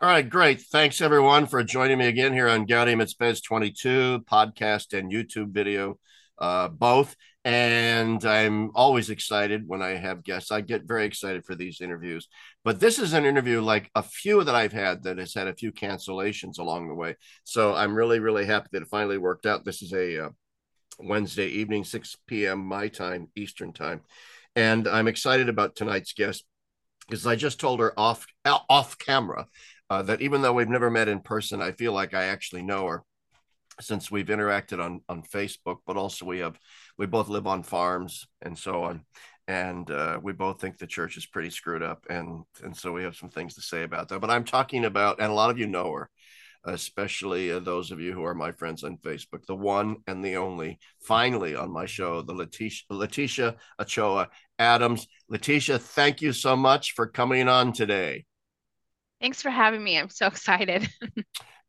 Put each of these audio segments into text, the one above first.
All right, great. Thanks everyone for joining me again here on Gaudium Spes 22 podcast and YouTube video, uh, both. And I'm always excited when I have guests. I get very excited for these interviews. But this is an interview like a few that I've had that has had a few cancellations along the way. So I'm really, really happy that it finally worked out. This is a uh, Wednesday evening, 6 p.m. my time, Eastern time. And I'm excited about tonight's guest because I just told her off off camera uh, that even though we've never met in person, I feel like I actually know her since we've interacted on on Facebook, but also we have we both live on farms and so on, and uh, we both think the church is pretty screwed up, and and so we have some things to say about that. But I'm talking about, and a lot of you know her, especially uh, those of you who are my friends on Facebook, the one and the only, finally on my show, the Leticia, Leticia Ochoa Adams. Leticia, thank you so much for coming on today. Thanks for having me. I'm so excited.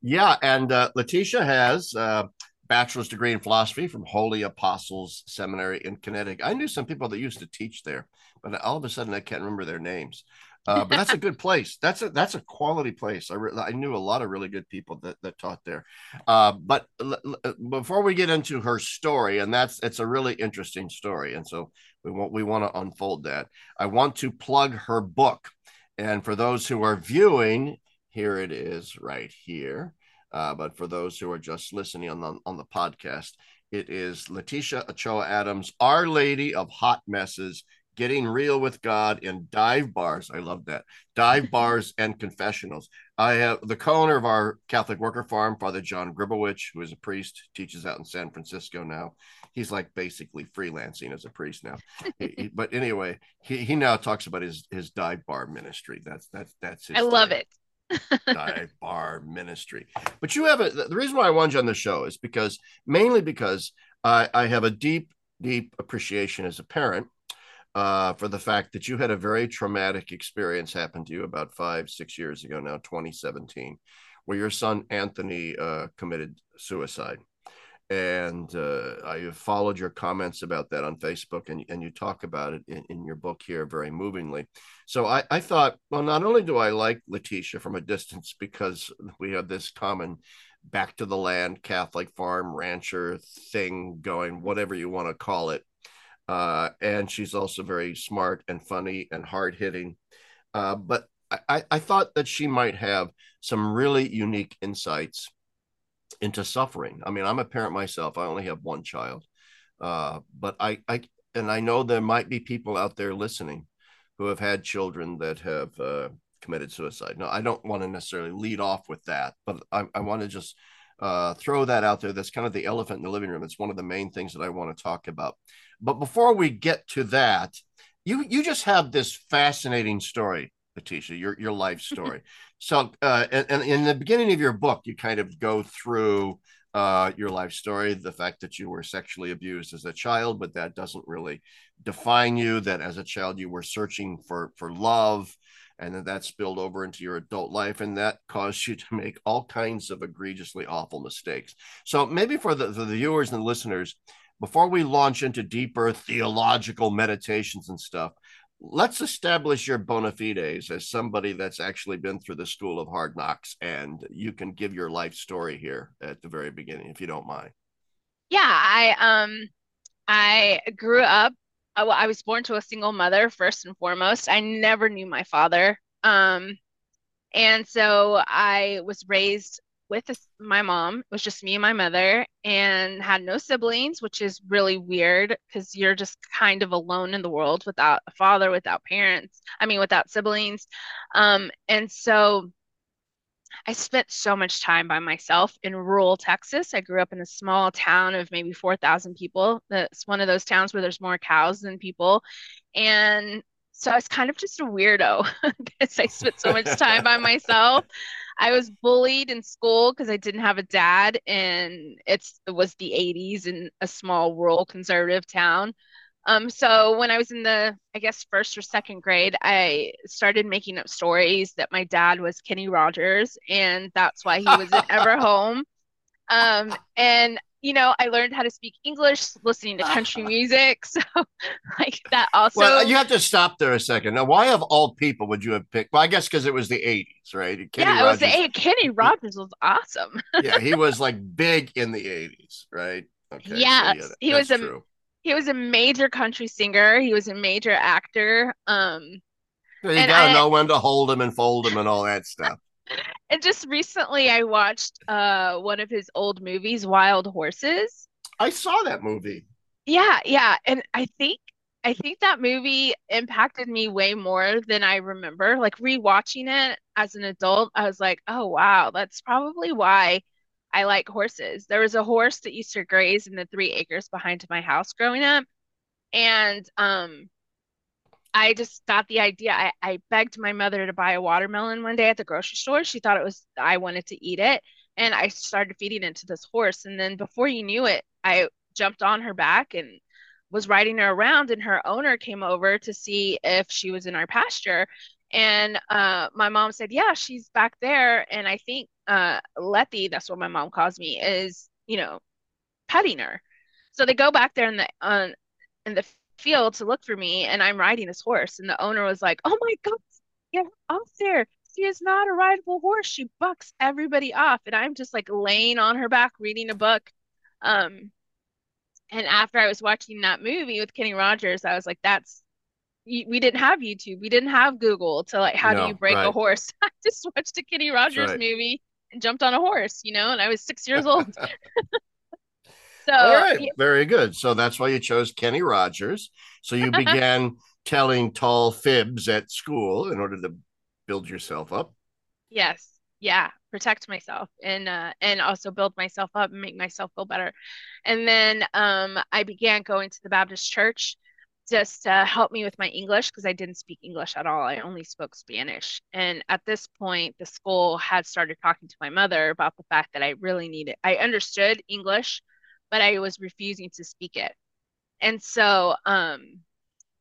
yeah, and uh, Leticia has a uh, bachelor's degree in philosophy from Holy Apostles Seminary in Connecticut. I knew some people that used to teach there, but all of a sudden I can't remember their names. Uh, but that's a good place. That's a that's a quality place. I, re- I knew a lot of really good people that, that taught there. Uh, but l- l- before we get into her story, and that's it's a really interesting story, and so we want we want to unfold that. I want to plug her book. And for those who are viewing, here it is right here. Uh, but for those who are just listening on the, on the podcast, it is Leticia Ochoa Adams, Our Lady of Hot Messes, Getting Real with God in dive bars. I love that. Dive bars and confessionals. I have the co-owner of our Catholic Worker Farm, Father John Gribowich, who is a priest, teaches out in San Francisco now he's like basically freelancing as a priest now. he, he, but anyway, he, he now talks about his his dive bar ministry. That's that's that's his. I love it. dive bar ministry. But you have a the reason why I want you on the show is because mainly because I I have a deep deep appreciation as a parent uh, for the fact that you had a very traumatic experience happen to you about five, six years ago now, 2017, where your son Anthony uh, committed suicide and uh, I have followed your comments about that on Facebook, and, and you talk about it in, in your book here very movingly. So I, I thought, well, not only do I like Leticia from a distance because we have this common back to the land Catholic farm rancher thing going, whatever you want to call it. Uh, and she's also very smart and funny and hard hitting. Uh, but I, I thought that she might have some really unique insights into suffering. I mean, I'm a parent myself. I only have one child, uh, but I, I, and I know there might be people out there listening who have had children that have uh, committed suicide. No, I don't want to necessarily lead off with that, but I, I want to just uh, throw that out there. That's kind of the elephant in the living room. It's one of the main things that I want to talk about. But before we get to that, you you just have this fascinating story, Leticia, your your life story. So, uh, and, and, in the beginning of your book, you kind of go through uh, your life story, the fact that you were sexually abused as a child, but that doesn't really define you. That as a child you were searching for for love, and then that spilled over into your adult life, and that caused you to make all kinds of egregiously awful mistakes. So, maybe for the, the viewers and listeners, before we launch into deeper theological meditations and stuff, let's establish your bona fides as somebody that's actually been through the school of hard knocks and you can give your life story here at the very beginning if you don't mind. Yeah i um i grew up I, I was born to a single mother first and foremost. I never knew my father. Um and so i was raised with my mom. It was just me and my mother, and had no siblings, which is really weird because you're just kind of alone in the world without a father, without parents. I mean, without siblings. Um, and so I spent so much time by myself in rural Texas. I grew up in a small town of maybe 4,000 people. That's one of those towns where there's more cows than people. And so I was kind of just a weirdo because I spent so much time by myself. I was bullied in school because I didn't have a dad, and it's it was the 80s in a small rural conservative town. Um, so when I was in the, I guess, first or second grade, I started making up stories that my dad was Kenny Rogers, and that's why he wasn't ever home. Um, and you know, I learned how to speak English listening to country music. So, like that also. Well, you have to stop there a second. Now, why of all people would you have picked? Well, I guess because it was the '80s, right? Kenny yeah, it Rogers, was the '80s. Kenny Rogers was awesome. yeah, he was like big in the '80s, right? Okay. Yeah, so yeah he was a true. he was a major country singer. He was a major actor. Um, you gotta I, know when to hold him and fold him and all that stuff. And just recently, I watched uh one of his old movies, Wild Horses. I saw that movie. Yeah, yeah, and I think I think that movie impacted me way more than I remember. Like rewatching it as an adult, I was like, "Oh wow, that's probably why I like horses." There was a horse that used to graze in the 3 acres behind my house growing up, and um I just got the idea. I, I begged my mother to buy a watermelon one day at the grocery store. She thought it was, I wanted to eat it. And I started feeding it to this horse. And then before you knew it, I jumped on her back and was riding her around. And her owner came over to see if she was in our pasture. And uh, my mom said, Yeah, she's back there. And I think uh, Letty, that's what my mom calls me, is, you know, petting her. So they go back there in the, uh, in the field to look for me and I'm riding this horse. And the owner was like, Oh my God, get off there. She is not a rideable horse. She bucks everybody off. And I'm just like laying on her back reading a book. Um, and after I was watching that movie with Kenny Rogers, I was like, that's we didn't have YouTube. We didn't have Google to like how no, do you break right. a horse? I just watched a Kenny Rogers right. movie and jumped on a horse, you know, and I was six years old. So all right, yeah. very good. So that's why you chose Kenny Rogers. So you began telling tall fibs at school in order to build yourself up. Yes. Yeah. Protect myself and uh, and also build myself up and make myself feel better. And then um, I began going to the Baptist church just to help me with my English because I didn't speak English at all. I only spoke Spanish. And at this point, the school had started talking to my mother about the fact that I really needed, I understood English, but I was refusing to speak it. And so um,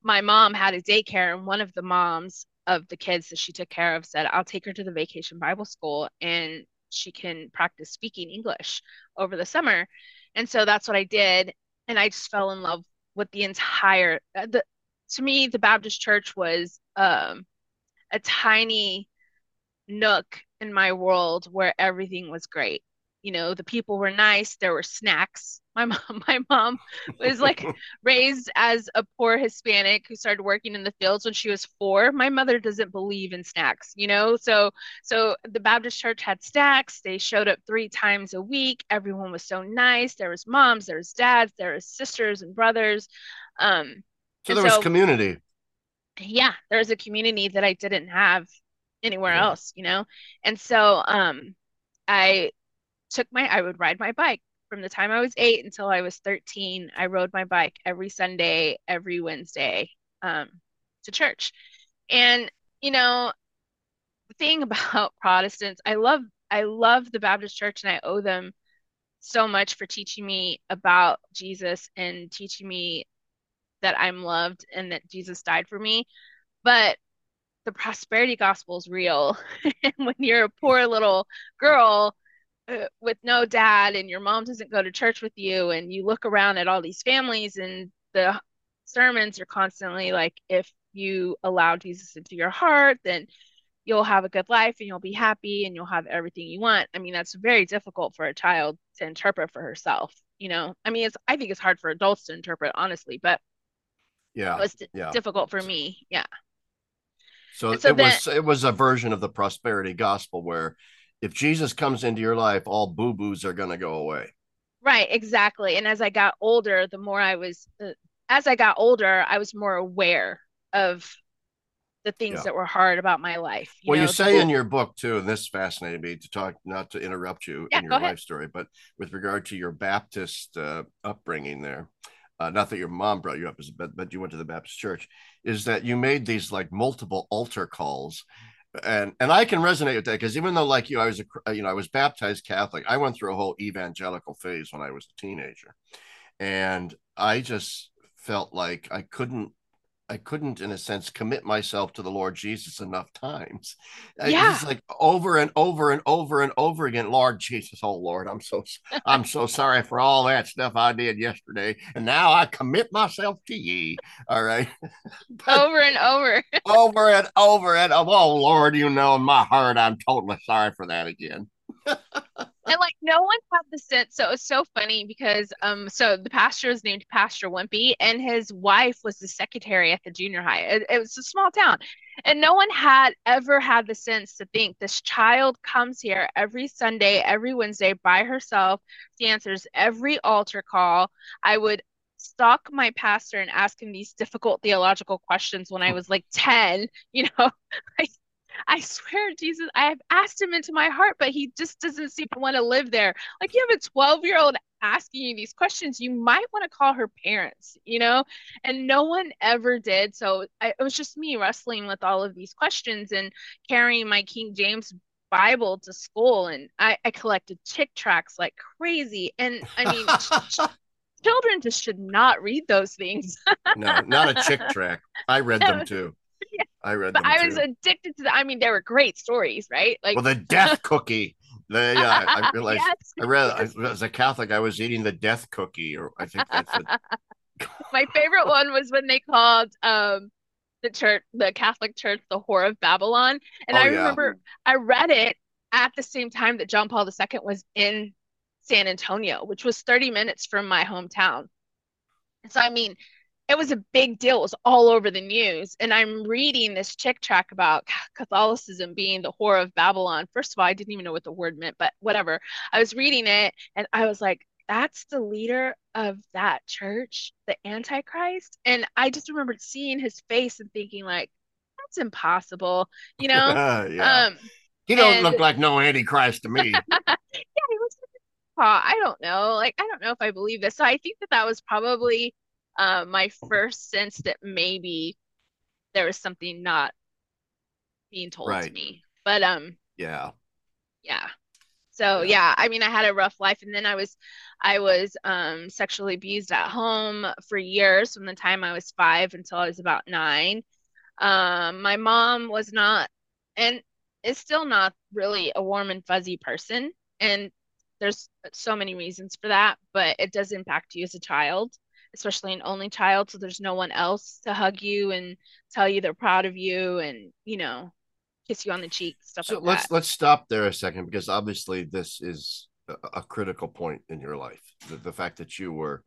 my mom had a daycare, and one of the moms of the kids that she took care of said, I'll take her to the vacation Bible school and she can practice speaking English over the summer. And so that's what I did. And I just fell in love with the entire, uh, the, to me, the Baptist church was um, a tiny nook in my world where everything was great you know the people were nice there were snacks my mom my mom was like raised as a poor hispanic who started working in the fields when she was 4 my mother doesn't believe in snacks you know? So so the baptist church had snacks. They showed up 3 times a week. Everyone was so nice. There was moms there was dads there was sisters and brothers. Um so there so, was community. Yeah there was a community that i didn't have anywhere yeah. else you know? And so um i took my I would ride my bike from the time I was 8 until I was 13. I rode my bike every Sunday, every Wednesday um, to church. And you know, the thing about Protestants, I love I love the Baptist church and I owe them so much for teaching me about Jesus and teaching me that I'm loved and that Jesus died for me. But the prosperity gospel is real. and when you're a poor little girl uh, with no dad and your mom doesn't go to church with you and you look around at all these families and the sermons are constantly like if you allow Jesus into your heart then you'll have a good life and you'll be happy and you'll have everything you want. I mean that's very difficult for a child to interpret for herself, you know. I mean it's I think it's hard for adults to interpret honestly, but yeah. It was d- yeah. difficult for me. Yeah. So, so, it then, was it was a version of the prosperity gospel where if Jesus comes into your life, all boo boos are going to go away. Right, exactly. And as I got older, the more I was, uh, as I got older, I was more aware of the things yeah. that were hard about my life. You well, know, you say in your book too, and this fascinated me to talk, not to interrupt you yeah, in your life story, but with regard to your Baptist uh, upbringing there, uh, not that your mom brought you up, but but you went to the Baptist church, is that you made these like multiple altar calls and and I can resonate with that because even though like you, I was a uh, you know I was baptized Catholic. I went through a whole evangelical phase when I was a teenager, and I just felt like I couldn't. I couldn't, in a sense, commit myself to the Lord Jesus enough times. Yeah. It's like over and over and over and over again. Lord Jesus, oh Lord, I'm so I'm so sorry for all that stuff I did yesterday, and now I commit myself to ye. All right, over and over, over and over and oh Lord, you know in my heart I'm totally sorry for that again. And like no one had the sense. So it was so funny because um, so the pastor was named Pastor Wimpy, and his wife was the secretary at the junior high. It, it was a small town, and no one had ever had the sense to think this child comes here every Sunday, every Wednesday by herself. She answers every altar call. I would stalk my pastor and ask him these difficult theological questions when I was like 10, you know, like I swear, Jesus, I have asked him into my heart, but he just doesn't seem to want to live there. Like you have a 12 year old asking you these questions, you might want to call her parents, you know? And no one ever did. So I, it was just me wrestling with all of these questions and carrying my King James Bible to school. And I, I collected Chick tracts like crazy. And I mean, children just should not read those things. no, not a Chick tract. I read them too. I read them. I was addicted to the. I mean, they were great stories, right? Like, well, the death cookie. The yeah, I realized. yes. I read as a Catholic, I was eating the death cookie, or I think that's. My favorite one was when they called um the church, the Catholic Church, the Whore of Babylon, and oh, I remember yeah. I read it at the same time that John Paul II was in San Antonio, which was 30 minutes from my hometown. So, I mean, it was a big deal. It was all over the news. And I'm reading this Chick tract about Catholicism being the whore of Babylon. First of all, I didn't even know what the word meant, but whatever. I was reading it and I was like, that's the leader of that church, the Antichrist. And I just remembered seeing his face and thinking, like, that's impossible, you know? yeah. Um, he don't and... look like no Antichrist to me. yeah, he looks like I don't know. Like, I don't know if I believe this. So I think that that was probably uh, my first sense that maybe there was something not being told right. to me. But um yeah. Yeah. So yeah. yeah, I mean I had a rough life and then I was I was um sexually abused at home for years from the time I was 5 until I was about 9. Um my mom was not and is still not really a warm and fuzzy person and there's so many reasons for that, but it does impact you as a child especially an only child so there's no one else to hug you and tell you they're proud of you and you know kiss you on the cheek stuff so like let's that. let's stop there a second because obviously this is a, critical point in your life the, the fact that you were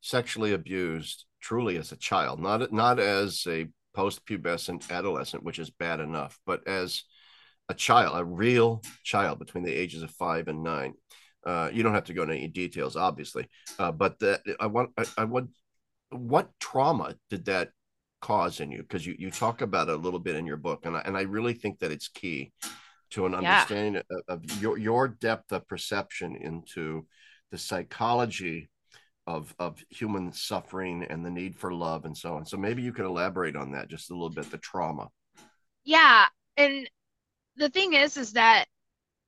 sexually abused truly as a child not not as a post-pubescent adolescent which is bad enough but as a child a real child between the ages of five and nine uh, you don't have to go into any details, obviously, uh, but the, I want I, I want what trauma did that cause in you? Because you you talk about it a little bit in your book, and I, and I really think that it's key to an understanding yeah. of, of your your depth of perception into the psychology of of human suffering and the need for love and so on. So maybe you could elaborate on that just a little bit, the trauma. Yeah, and the thing is, is that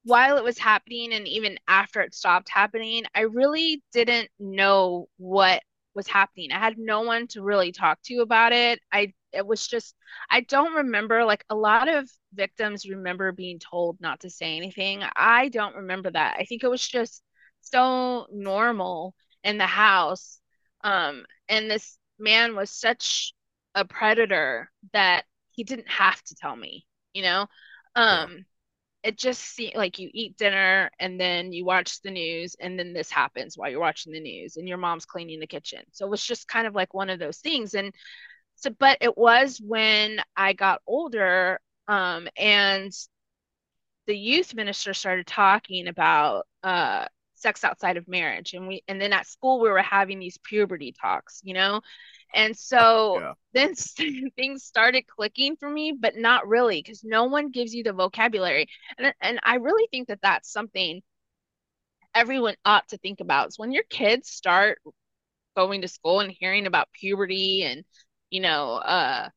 while it was happening and even after it stopped happening, I really didn't know what was happening. I had no one to really talk to about it. I it was just I don't remember like a lot of victims remember being told not to say anything. I don't remember that. I think it was just so normal in the house. Um and this man was such a predator that he didn't have to tell me, you know? Um it just seems like you eat dinner and then you watch the news and then this happens while you're watching the news and your mom's cleaning the kitchen. So it was just kind of like one of those things. And so, but it was when I got older um, and the youth minister started talking about uh, sex outside of marriage. And we, and then at school, we were having these puberty talks, you know, and so yeah. then things started clicking for me, but not really because no one gives you the vocabulary. And, and I really think that that's something everyone ought to think about is when your kids start going to school and hearing about puberty and, you know, uh,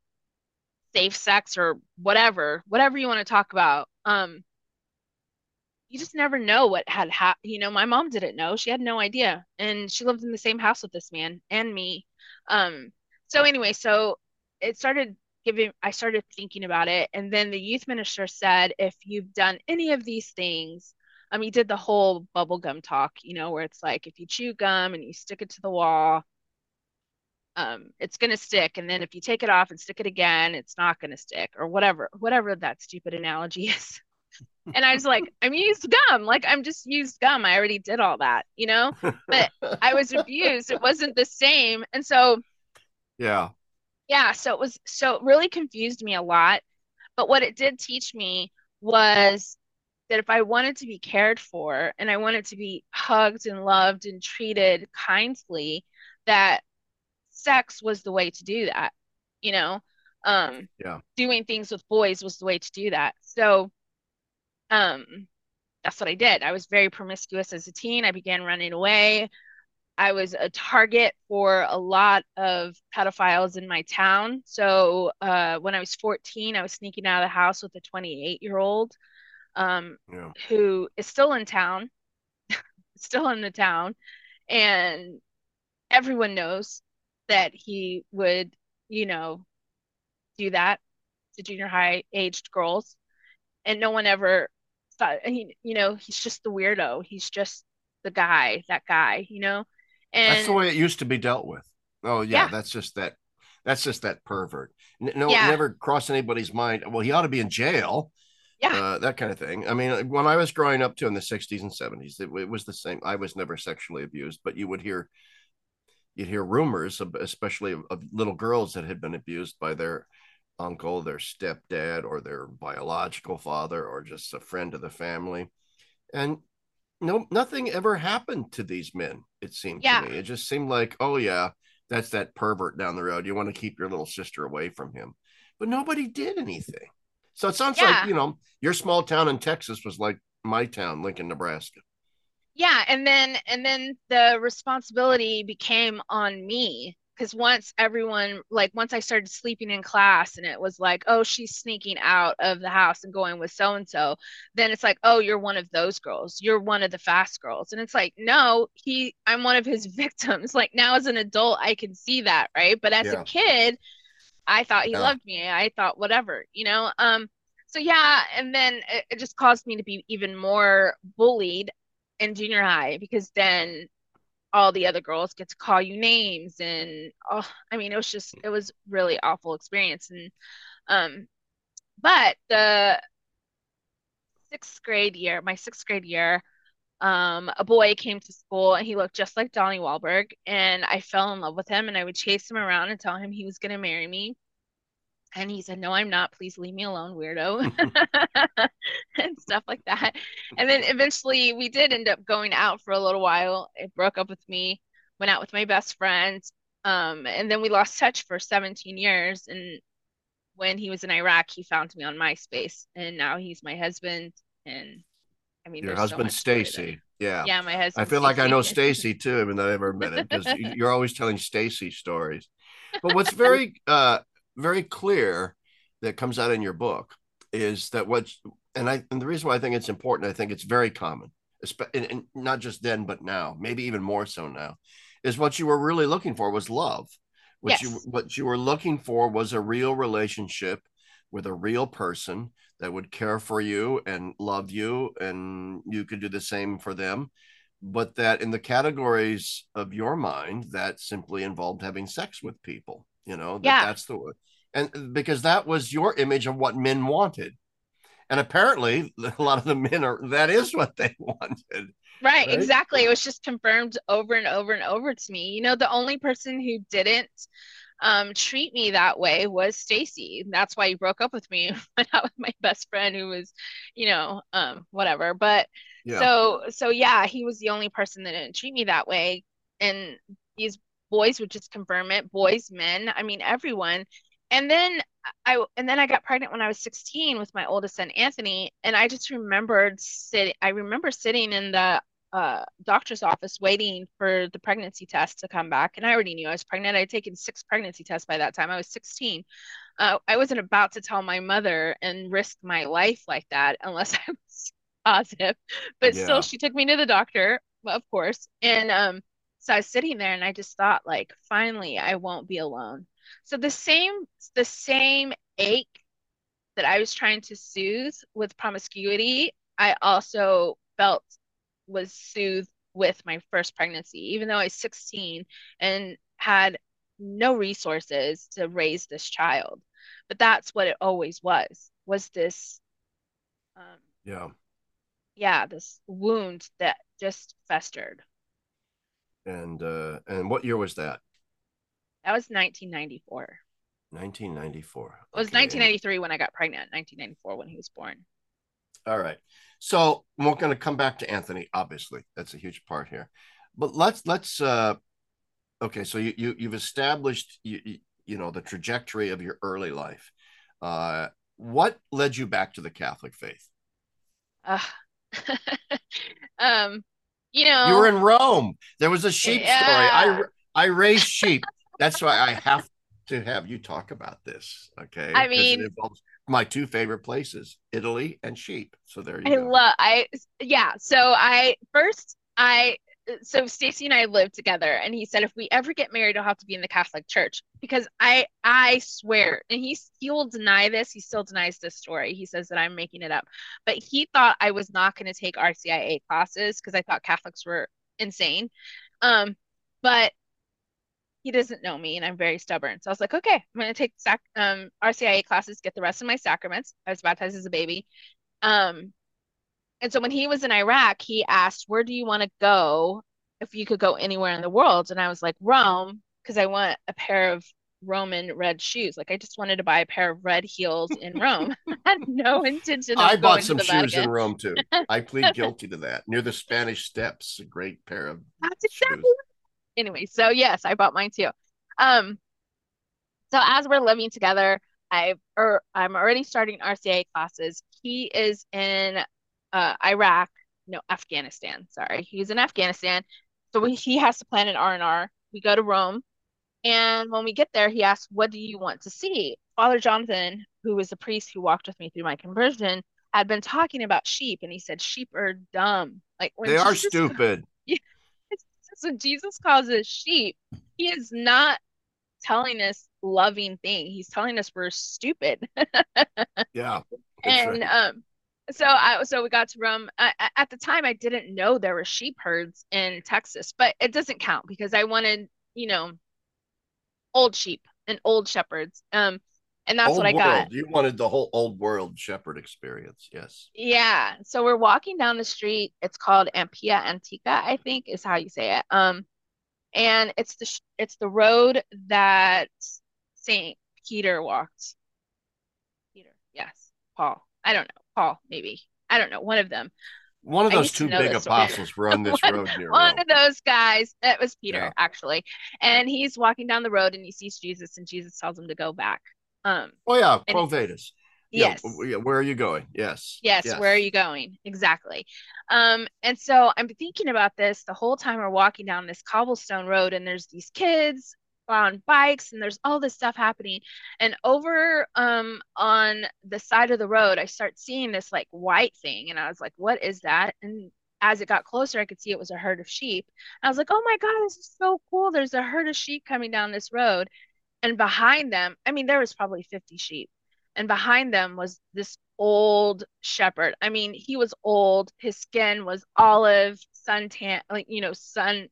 safe sex or whatever, whatever you want to talk about. Um, you just never know what had happened. You know, my mom didn't know. She had no idea. And she lived in the same house with this man and me um, so anyway, so it started giving I started thinking about it and then the youth minister said if you've done any of these things um he did the whole bubble gum talk you know where it's like if you chew gum and you stick it to the wall um it's to stick and then if you take it off and stick it again it's not to stick or whatever whatever that stupid analogy is and I was like, I'm used gum. Like I'm just used gum. I already did all that, you know? But I was abused. It wasn't the same. And so yeah yeah so it was so it really confused me a lot but what it did teach me was that if i wanted to be cared for and i wanted to be hugged and loved and treated kindly that sex was the way to do that you know um yeah doing things with boys was the way to do that so um that's what i did i was very promiscuous as a teen i began running away I was a target for a lot of pedophiles in my town. So uh, when I was 14, I was sneaking out of the house with a 28 year old um, yeah. who is still in town, still in the town. And everyone knows that he would, you know, do that to junior high aged girls. And no one ever thought, he, you know, he's just the weirdo. He's just the guy, that guy, you know? And that's the way it used to be dealt with. Oh yeah, yeah. that's just that. That's just that pervert. No, yeah. never crossed anybody's mind. Well, he ought to be in jail. Yeah, uh, that kind of thing. I mean, when I was growing up too in the '60s and '70s, it, it was the same. I was never sexually abused, but you would hear you'd hear rumors, of, especially of, of, little girls that had been abused by their uncle, their stepdad, or their biological father, or just a friend of the family. And no nothing ever happened to these men it seemed yeah. to me it just seemed like oh yeah that's that pervert down the road you want to keep your little sister away from him but nobody did anything so it sounds yeah. like you know your small town in texas was like my town lincoln nebraska yeah and then and then the responsibility became on me because once everyone like once i started sleeping in class and it was like oh she's sneaking out of the house and going with so and so then it's like oh you're one of those girls. You're one of the fast girls. And it's like no he i'm one of his victims. Like now as an adult i can see that right? But as yeah. a kid i thought he yeah. loved me. I thought whatever you know? Um so yeah and then it, it just caused me to be even more bullied in junior high because then all the other girls get to call you names and oh i mean it was just it was really awful experience. And um but the sixth grade year my sixth grade year um a boy came to school and he looked just like donnie wahlberg. And i fell in love with him and i would chase him around and tell him he was going to marry me and he said, No, I'm not. Please leave me alone, weirdo. and stuff like that. And then eventually we did end up going out for a little while. It broke up with me, went out with my best friend. Um, and then we lost touch for 17 years. And when he was in Iraq, he found me on MySpace. And now he's my husband. And I mean, your husband, so Stacy. Yeah. Yeah, my husband. I feel like I know Stacy too, even though I never met him, because you're always telling Stacy stories. But what's very uh very clear that comes out in your book is that what's and I and the reason why I think it's important, I think it's very common, and, and not just then but now, maybe even more so now, is what you were really looking for was love. What yes. you what you were looking for was a real relationship with a real person that would care for you and love you, and you could do the same for them. But that in the categories of your mind, that simply involved having sex with people. You know, that yeah. that's the and because that was your image of what men wanted and apparently a lot of the men are that is what they wanted right, right, exactly it was just confirmed over and over and over to me you know the only person who didn't um, treat me that way was Stacy. That's why he broke up with me. Went out with my best friend who was, you know, um, whatever. But yeah. so so yeah, he was the only person that didn't treat me that way. And these boys would just confirm it. Boys, men, I mean everyone and then I and then I got pregnant when I was 16 with my oldest son Anthony, and I just remembered sitting. I remember sitting in the uh, doctor's office waiting for the pregnancy test to come back, and I already knew I was pregnant. I had taken six pregnancy tests by that time. I was 16. Uh, I wasn't about to tell my mother and risk my life like that unless I was positive. But yeah. still, she took me to the doctor, of course, and um, so I was sitting there, and I just thought, like, finally, I won't be alone So the same the same ache that I was trying to soothe with promiscuity, I also felt was soothed with my first pregnancy, even though I was 16 and had no resources to raise this child. But that's what it always was, was this um, yeah. Yeah, this wound that just festered. And uh and what year was that? That was 1994. 1994. It was okay. 1993 when I got pregnant, 1994 when he was born. All right. So we're going to come back to Anthony, obviously. That's a huge part here. But let's let's uh okay, so you, you you've established you, you know the trajectory of your early life. Uh what led you back to the Catholic faith? Uh, um, you know, you were in Rome. There was a sheep yeah. story. I I raised sheep. That's why I have to have you talk about this. Okay. I mean, it involves my two favorite places, Italy and sheep. So there you go. I go. love I yeah. So I first I so Stacy and I lived together and he said if we ever get married I'll have to be in the Catholic Church. Because I I swear and he he will deny this he still denies this story. He says that I'm making it up. But he thought I was not going to take RCIA classes because I thought Catholics were insane. Um but he doesn't know me and I'm very stubborn. So I was like okay I'm going to take sac- um RCIA classes get the rest of my sacraments. I was baptized as a baby. Um and so when he was in Iraq, he asked, Where do you want to go if you could go anywhere in the world? And I was like, Rome, because I want a pair of Roman red shoes. Like I just wanted to buy a pair of red heels in Rome. I had no intention. I bought some shoes Vatican. in Rome too. I plead guilty to that. Near the Spanish Steps, a great pair of. That's exactly. Shoes. Anyway, so yes, I bought mine too. Um, so as we're living together, I or I'm already starting RCIA classes. He is in uh, Iraq, no, Afghanistan. Sorry, he's in Afghanistan. So we, he has to plan an R and R. We go to Rome, and when we get there, he asks, "What do you want to see?" Father Jonathan, who was the priest who walked with me through my conversion, had been talking about sheep, and he said sheep are dumb. Like they Jesus are stupid. so Jesus calls us sheep. He is not telling us loving thing. He's telling us we're stupid. yeah. And right. um so I so we got to Rome. I, at the time, I didn't know there were sheep herds in Texas, but it doesn't count because I wanted, you know, old sheep and old shepherds. Um, and that's old what I world. got. You wanted the whole old world shepherd experience, yes. Yeah. So we're walking down the street. It's called Appia Antica, I think is how you say it. Um, and it's the it's the road that Saint Peter walked. Peter, yes, Paul. I don't know. Paul, maybe. I don't know, one of them. One of those two big apostles were on this one, road near One Rome. of those guys, that was Peter, yeah. actually. And he's walking down the road and he sees Jesus, and Jesus tells him to go back. Um, oh, yeah, Quo Vadis. Yes. Yeah, where are you going? Yes. yes. Yes. Where are you going? Exactly. Um, and so I'm thinking about this the whole time we're walking down this cobblestone road, and there's these kids on bikes and there's all this stuff happening. And over um on the side of the road i start seeing this like white thing and i was like what is that? And as it got closer i could see it was a herd of sheep. And i was like oh my god this is so cool. There's a herd of sheep coming down this road. And behind them i mean there was probably 50 sheep. And behind them was this old shepherd. I mean he was old. His skin was olive suntan like you know sun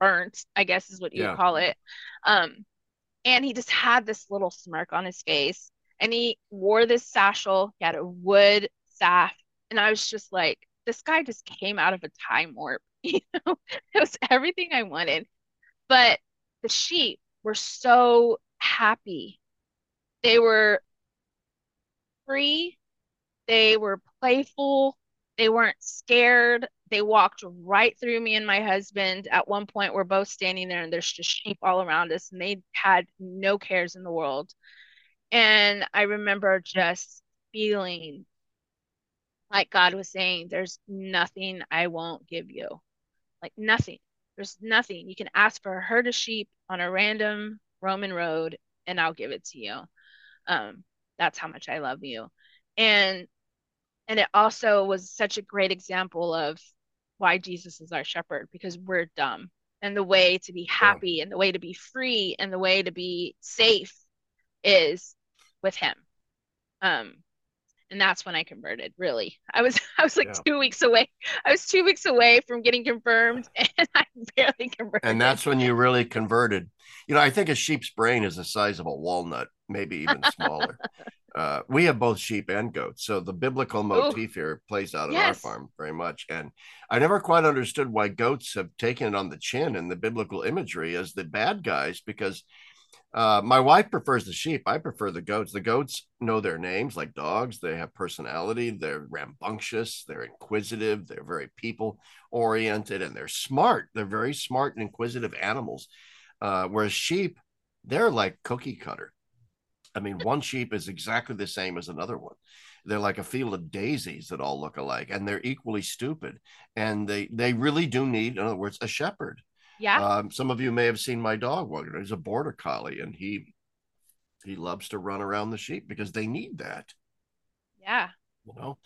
burnt, I guess is what you yeah. would call it. Um, and he just had this little smirk on his face and he wore this satchel. He had a wood staff. And I was just like, this guy just came out of a time warp. You know, it was everything I wanted. But the sheep were so happy. They were free. They were playful. They weren't scared. They walked right through me and my husband. At one point, we're both standing there and there's just sheep all around us, and they had no cares in the world. And I remember just feeling like God was saying, There's nothing I won't give you. Like nothing. There's nothing. You can ask for a herd of sheep on a random Roman road, and I'll give it to you. Um, that's how much I love you. And and it also was such a great example of why Jesus is our shepherd because we're dumb. and the way to be happy yeah. and the way to be free and the way to be safe is with him um and that's when i converted really i was i was like yeah. two weeks away i was two weeks away from getting confirmed and i barely converted and that's when you really converted you know i think a sheep's brain is the size of a walnut maybe even smaller uh, we have both sheep and goats. So the biblical motif Ooh. here plays out yes. our farm very much. And I never quite understood why goats have taken it on the chin in the biblical imagery as the bad guys, because uh, my wife prefers the sheep. I prefer the goats. The goats know their names like dogs. They have personality. They're rambunctious. They're inquisitive. They're very people oriented and they're smart. They're very smart and inquisitive animals. Uh, whereas sheep, they're like cookie cutter I mean, one sheep is exactly the same as another one. They're like a field of daisies that all look alike, and they're equally stupid. And they they really do need, in other words, a shepherd. Yeah. Um, some of you may have seen my dog. Well, he's a border collie, and he he loves to run around the sheep because they need that. Yeah. You know,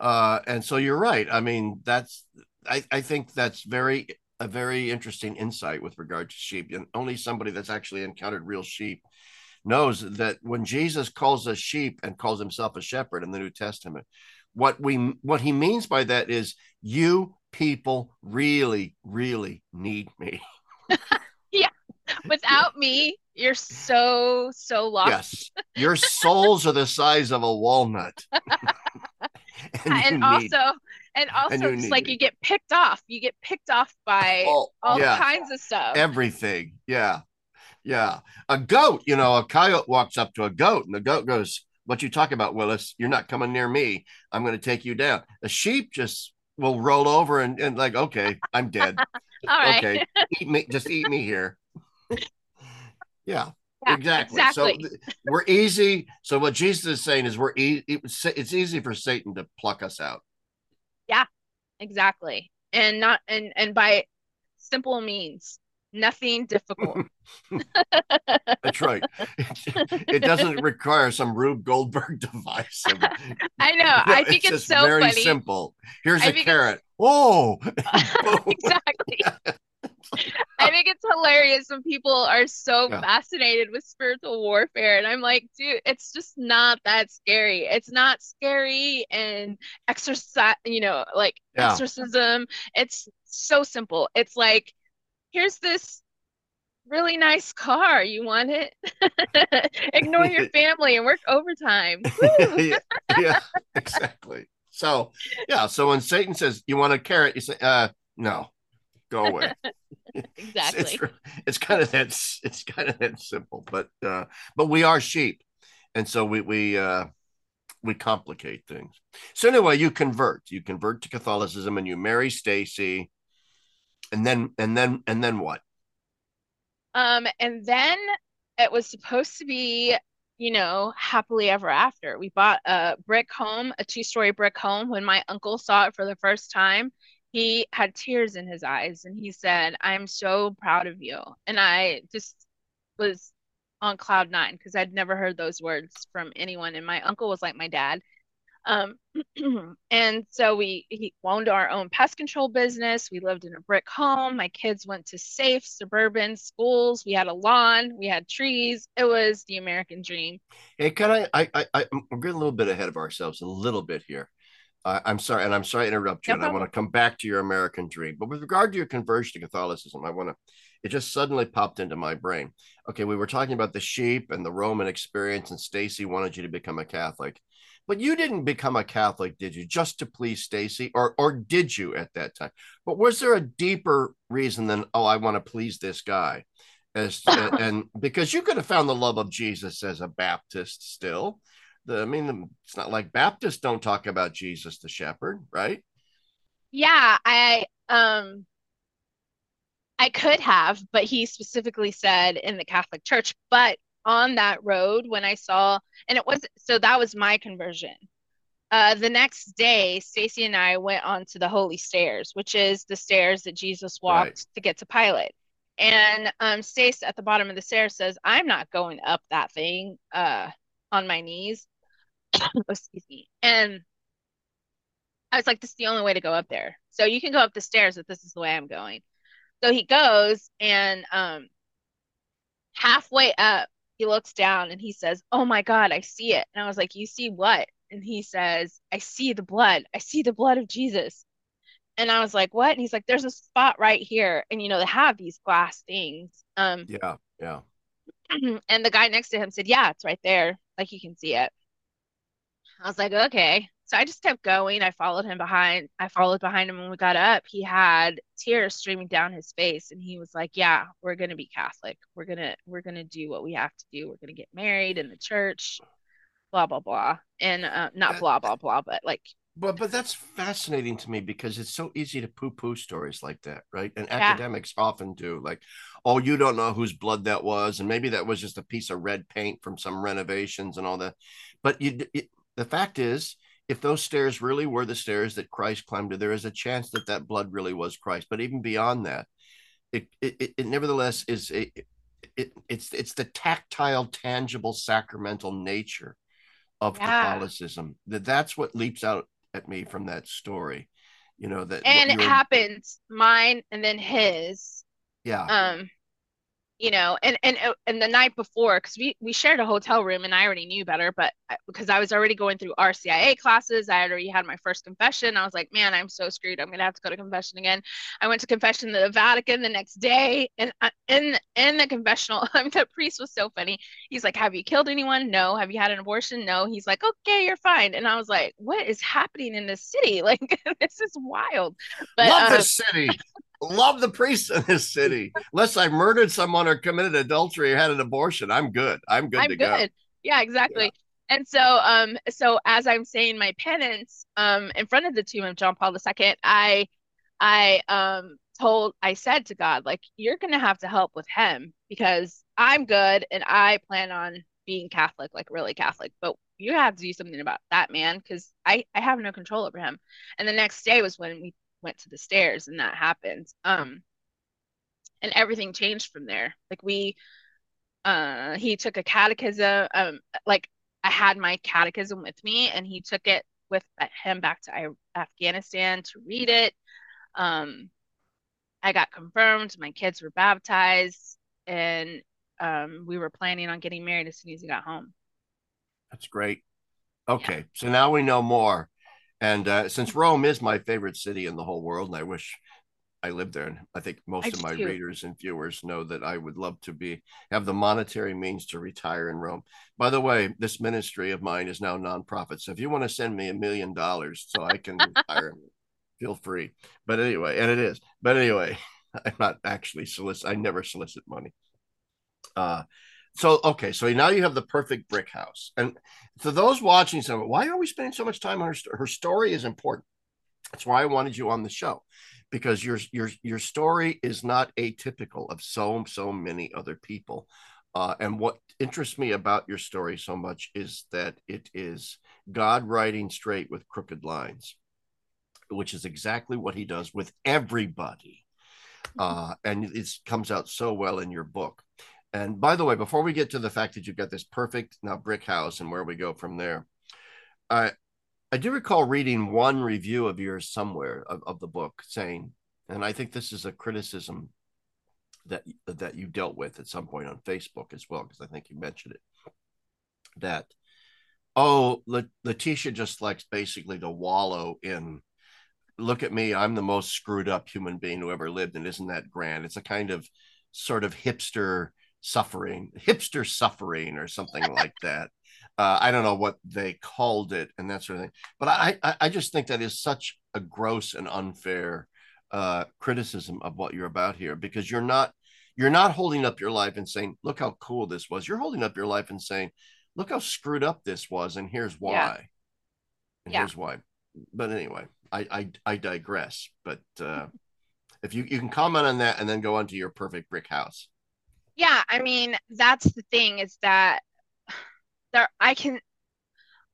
uh, and so you're right. I mean, that's I I think that's very a very interesting insight with regard to sheep, and only somebody that's actually encountered real sheep knows that when Jesus calls us sheep and calls himself a shepherd in the New Testament, what we what he means by that is you people really really need me. yeah. Without me, you're so so lost. Yes. Your souls are the size of a walnut. and, and also and also and it's like me. you get picked off. You get picked off by oh, all yeah. kinds of stuff. Everything. Yeah. Yeah. A goat, you know, a coyote walks up to a goat and the goat goes, What you talk about, Willis? You're not coming near me. I'm going to take you down. A sheep just will roll over and, and like, okay, I'm dead. okay. eat me, just eat me here. yeah. Yeah, exactly. exactly. So we're easy. So what Jesus is saying is we're e- it's easy for Satan to pluck us out. Yeah, exactly. And not and and by simple means nothing difficult. That's right. It, it, doesn't require some Rube Goldberg device. I know. I think it's, it's so very funny. simple. Here's I a carrot. Oh, exactly. I think it's hilarious when people are so yeah. fascinated with spiritual warfare. And I'm like, dude, it's just not that scary. It's not scary and exercise, you know, like yeah. exorcism. It's so simple. It's like here's this really nice car. You want it? Ignore your family and work overtime. yeah, yeah, exactly. So, yeah. So when Satan says, You want a carrot? You say, uh, No, go away. exactly. It's, it's, it's, kind of that, it's kind of that simple, but, uh, but we are sheep. And so we, we, uh, we complicate things. So anyway, you convert. You convert to Catholicism and you marry Stacy and then and then and then what? Um and then it was supposed to be you know happily ever after. We bought a brick home a two story brick home. When my uncle saw it for the first time he had tears in his eyes and he said i'm so proud of you. And i just was on cloud nine because i'd never heard those words from anyone. And my uncle was like my dad um, and so we he owned our own pest control business. We lived in a brick home. My kids went to safe suburban schools. We had a lawn. We had trees. It was the American dream. Hey, can I? I, I, I we're getting a little bit ahead of ourselves, a little bit here. Uh, I'm sorry, and I'm sorry to interrupt you. No and I want to come back to your American dream, but with regard to your conversion to Catholicism, I want to. It just suddenly popped into my brain. Okay, we were talking about the sheep and the Roman experience, and Stacy wanted you to become a Catholic. But you didn't become a Catholic, did you? Just to please Stacy, or or did you at that time? But was there a deeper reason than oh, I want to please this guy? As and because you could have found the love of Jesus as a Baptist still. The, I mean, it's not like Baptists don't talk about Jesus the shepherd, right? Yeah, I um I could have, but he specifically said in the Catholic Church, but on that road when I saw, and it was so that was my conversion. Uh, the next day, Stacy and I went on to the Holy Stairs, which is the stairs that Jesus walked right. to get to Pilate. And um, Stace at the bottom of the stairs says, "I'm not going up that thing uh, on my knees." Excuse me. And I was like, "This is the only way to go up there. So you can go up the stairs, but this is the way I'm going." So he goes and um halfway up, he looks down and he says, Oh my God, I see it. And I was like, You see what? And he says, I see the blood. I see the blood of Jesus. And I was like, What? And he's like, There's a spot right here. And you know, they have these glass things. Um, yeah, yeah. and the guy next to him said, Yeah, it's right there. Like you can see it. I was like, Okay. So I just kept going. I followed him behind. I followed behind him when we got up. He had tears streaming down his face and he was like, "Yeah, we're going to be Catholic. We're going to we're going to do what we have to do. We're going to get married in the church." Blah blah blah. And uh, not blah blah blah, but like but but that's fascinating to me because it's so easy to poo-poo stories like that, right? And yeah. academics often do like, "Oh, you don't know whose blood that was and maybe that was just a piece of red paint from some renovations and all that." But you it, the fact is if those stairs really were the stairs that Christ climbed to, there is a chance that that blood really was Christ. But even beyond that, it it, it nevertheless is a, it, it's it's the tactile, tangible, sacramental nature of yeah. Catholicism that that's what leaps out at me from that story. You know that, and it happens mine and then his. Yeah. Um, you know and and uh, and the night before because we we shared a hotel room and i already knew better but because i was already going through rcia classes i already had my first confession i was like man i'm so screwed i'm gonna have to go to confession again. I went to confession in the vatican the next day and in in the confessional I mean, the priest was so funny. He's like have you killed anyone? No. Have you had an abortion? No. He's like okay you're fine. And i was like what is happening in this city? Like this is wild. But love uh, the city love the priests in this city. Unless I murdered someone or committed adultery or had an abortion, I'm good. I'm good I'm to good. go. Yeah, exactly. Yeah. And so, um, so as I'm saying my penance, um, in front of the tomb of John Paul II, I, I, um, told, I said to God, like, you're gonna have to help with him because I'm good and I plan on being Catholic, like really Catholic, but you have to do something about that man because I, I have no control over him. And the next day was when we went to the stairs and that happened. Um and everything changed from there. Like we uh he took a catechism um like i had my catechism with me and he took it with him back to afghanistan to read it. Um i got confirmed my kids were baptized and um we were planning on getting married as soon as he got home. That's great. Okay yeah. so now we know more and uh, since Rome is my favorite city in the whole world, and I wish I lived there, and I think most I of my too. readers and viewers know that I would love to be have the monetary means to retire in Rome. By the way, this ministry of mine is now nonprofit, so if you want to send me a million dollars so I can retire, feel free. But anyway, and it is. But anyway, I'm not actually solicit. I never solicit money. Uh, so okay, so now you have the perfect brick house, and for those watching, so why are we spending so much time on her? Her story is important. That's why I wanted you on the show, because your your your story is not atypical of so so many other people. Uh, and what interests me about your story so much is that it is God writing straight with crooked lines, which is exactly what He does with everybody. Uh, and it comes out so well in your book. And by the way, before we get to the fact that you've got this perfect now brick house and where we go from there, I I do recall reading one review of yours somewhere of, of the book saying, and I think this is a criticism that that you dealt with at some point on Facebook as well, because I think you mentioned it, that oh, Leticia just likes basically to wallow in look at me, I'm the most screwed up human being who ever lived, and isn't that grand? It's a kind of sort of hipster suffering, hipster suffering, or something like that. Uh, I don't know what they called it and that sort of thing. But I, I, I just think that is such a gross and unfair uh, criticism of what you're about here because you're not you're not holding up your life and saying, "Look how cool this was." You're holding up your life and saying, "Look how screwed up this was, and here's why." Yeah. And yeah. here's why. But anyway, I I, I digress. But uh, if you you can comment on that and then go on to your perfect brick house yeah i mean that's the thing is that there i can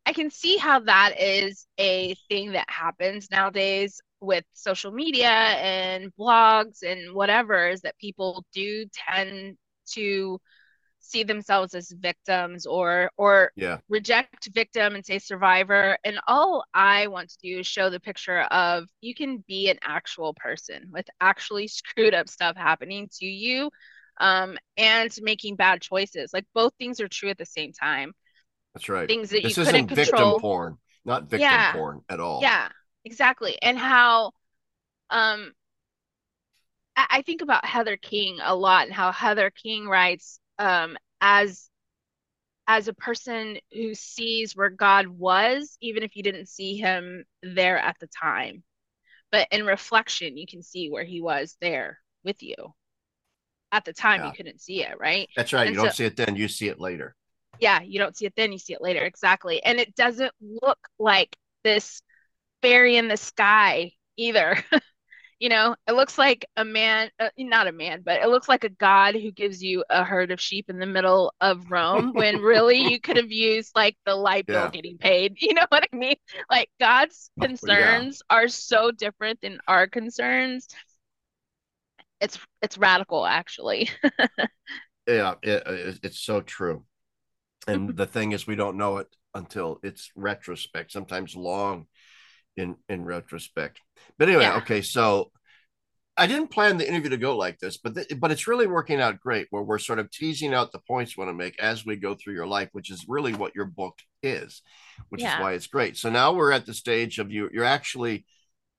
i can see how that is a thing that happens nowadays with social media and blogs and whatever is that people do tend to see themselves as victims or or yeah. reject victim and say survivor. And all i want to do is show the picture of you can be an actual person with actually screwed up stuff happening to you um, and making bad choices like both things are true at the same time that's right things that this you isn't couldn't victim control porn not victim Yeah. porn at all yeah exactly and how um I, I think about heather king a lot and how heather king writes um as as a person who sees where God was, even if you didn't see him there at the time. But in reflection, you can see where he was there with you. At the time, Yeah. you couldn't see it, right? that's right And you don't so- see it then you see it later Yeah, you don't see it then, you see it later. Exactly. And it doesn't look like this fairy in the sky either. You know, it looks like a man, uh, not a man, but it looks like a god who gives you a herd of sheep in the middle of Rome when really you could have used like the light bill Yeah. getting paid. You know what I mean? Like God's yeah. concerns are so different than our concerns. It's it's radical actually. yeah it, it- it's so true and the thing is we don't know it until it's retrospect sometimes long in in retrospect but anyway Yeah. okay so i didn't plan the interview to go like this but th- but it's really working out great where we're sort of teasing out the points we want to make as we go through your life which is really what your book is which Yeah. is why it's great so now we're at the stage of you you're actually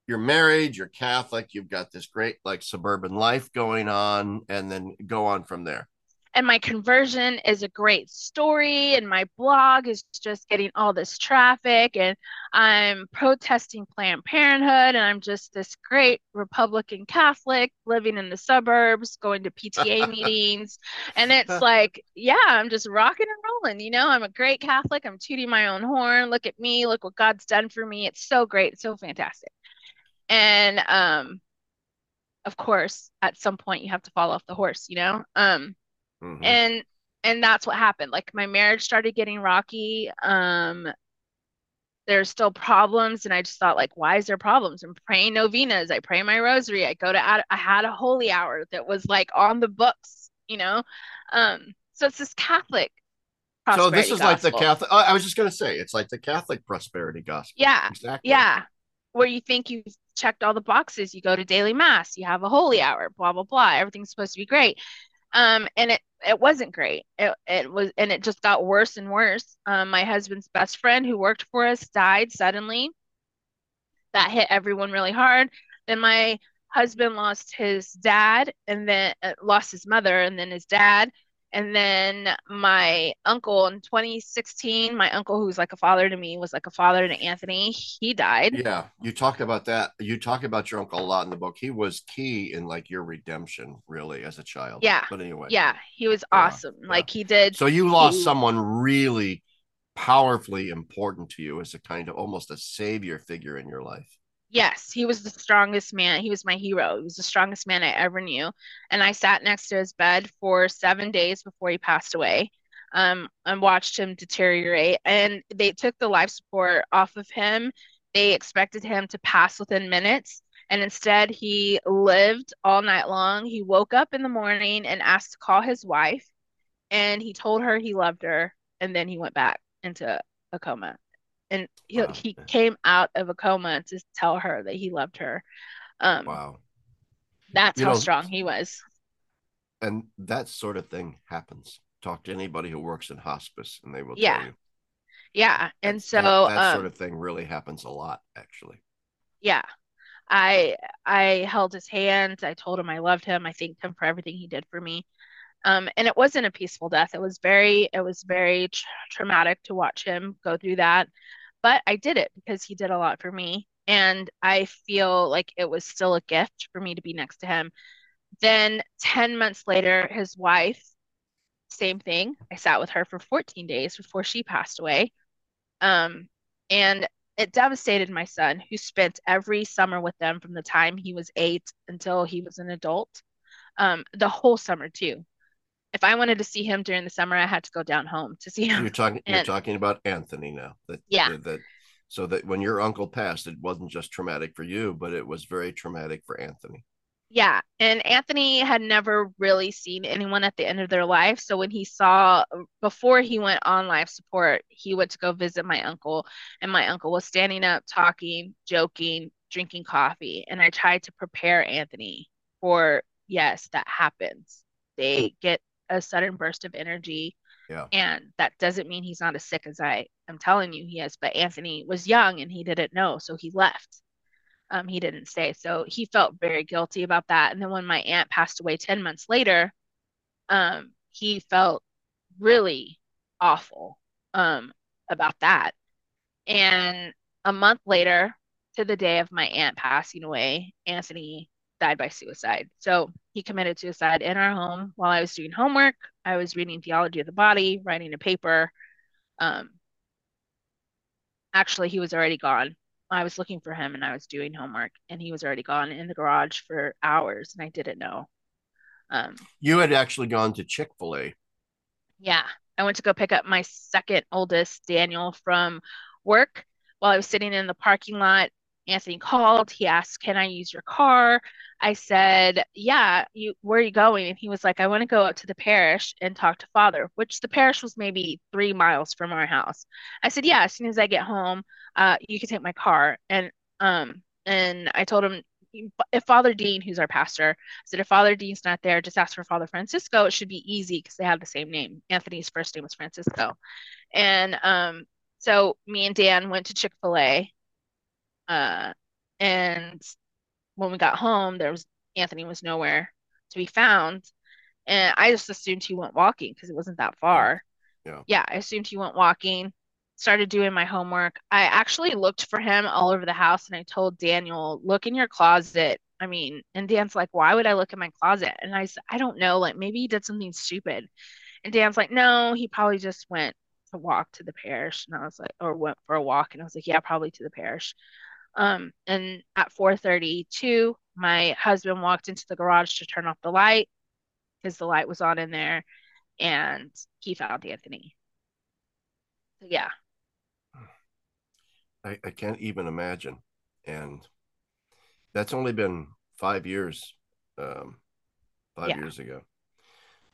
you're married you're catholic you've got this great like suburban life going on and then go on from there. And my conversion is a great story and my blog is just getting all this traffic and i'm protesting planned parenthood and i'm just this great republican catholic living in the suburbs going to pta meetings and it's like yeah i'm just rocking and rolling you know? I'm a great catholic i'm tooting my own horn look at me look what god's done for me it's so great it's so fantastic and um of course at some point you have to fall off the horse you know? Um Mhm. and and that's what happened. Like my marriage started getting rocky. Um there's still problems and i just thought like why is there problems? I'm praying novenas i pray my rosary. I go to ad- i had a holy hour that was like on the books you know? Um so it's this catholic so this is like the catholic i was just going to say it's like the catholic prosperity gospel. Yeah exactly. yeah. Where you think you've checked all the boxes. You go to daily mass you have a holy hour blah blah blah. Everything's supposed to be great. Um and it it wasn't great. It, it was and it just got worse and worse. Um my husband's best friend who worked for us died suddenly. That hit everyone really hard. Then my husband lost his dad and then uh, lost his mother and then his dad and then my uncle in 2016 my uncle who's like a father to me was like a father to anthony. He died. Yeah you talk about that you talk about your uncle a lot in the book. He was key in like your redemption really as a child. Yeah. but anyway. Yeah he was Yeah, awesome. like he did so you lost He- someone really powerfully important to you as a kind of almost a savior figure in your life Yes, he was the strongest man. He was my hero. He was the strongest man I ever knew. And I sat next to his bed for seven days before he passed away, um, and watched him deteriorate. And they took the life support off of him. They expected him to pass within minutes. And instead, he lived all night long. He woke up in the morning and asked to call his wife. And he told her he loved her. And then he went back into a coma. And he, Wow. he came out of a coma to tell her that he loved her. Um, wow That's You how know- strong he was. and that sort of thing happens talk to anybody who works in hospice and they will Yeah. tell you Yeah. And so, that, that um, sort of thing really happens a lot actually yeah, I I held his hand. I told him I loved him. I thanked him for everything he did for me. Um, and it wasn't a peaceful death. It was very, it was very tra- traumatic to watch him go through that. But I did it because he did a lot for me. And I feel like it was still a gift for me to be next to him. Then 10 months later, his wife, same thing. I sat with her for 14 days before she passed away. Um, and it devastated my son, who spent every summer with them from the time he was eight until he was an adult. Um, the whole summer too. If I wanted to see him during the summer, I had to go down home to see him. you're talking you're talking about anthony now that Yeah. that so that when your uncle passed it wasn't just traumatic for you but it was very traumatic for anthony Yeah, and Anthony had never really seen anyone at the end of their life. So when he saw, before he went on life support, he went to go visit my uncle, and my uncle was standing up, talking, joking, drinking coffee. And I tried to prepare Anthony for, yes, that happens. They get a sudden burst of energy. Yeah. And that doesn't mean he's not as sick as I am telling you he is, but Anthony was young and he didn't know, so he left um, he didn't stay. So he felt very guilty about that. And then when my aunt passed away 10 months later, um, he felt really awful um, about that. And a month later, to the day of my aunt passing away, Anthony died by suicide. So he committed suicide in our home while I was doing homework. I was reading theology of the body, writing a paper. Um, actually, he was already gone I was looking for him and I was doing homework and he was already gone in the garage for hours and I didn't know. Um, you had actually gone to Chick fil A. Yeah. I went to go pick up my second oldest, Daniel, from work while I was sitting in the parking lot. Anthony called. He asked, Can I use your car? I said, Yeah, you where are you going? And he was like, I want to go up to the parish and talk to father, which the parish was maybe three miles from our house. I said, Yeah, as soon as I get home, uh, you can take my car. And um, and I told him if Father Dean, who's our pastor, said if Father Dean's not there, just ask for Father Francisco. It should be easy because they have the same name. Anthony's first name was Francisco. And um, so me and Dan went to Chick-fil-A uh, and when we got home, there was Anthony was nowhere to be found. And I just assumed he went walking because it wasn't that far. Yeah. Yeah, I assumed he went walking. Started doing my homework. I actually looked for him all over the house and I told Daniel, look in your closet. I mean, and Dan's like, why would I look in my closet? And I said, I don't know. Like maybe he did something stupid. And Dan's like, no, he probably just went to walk to the parish. And I was like, or went for a walk. And I was like, yeah, probably to the parish. Um, and at 4:32, my husband walked into the garage to turn off the light because the light was on in there, and he found Anthony. So yeah. I, I can't even imagine. And that's only been five years, um, five yeah. years ago.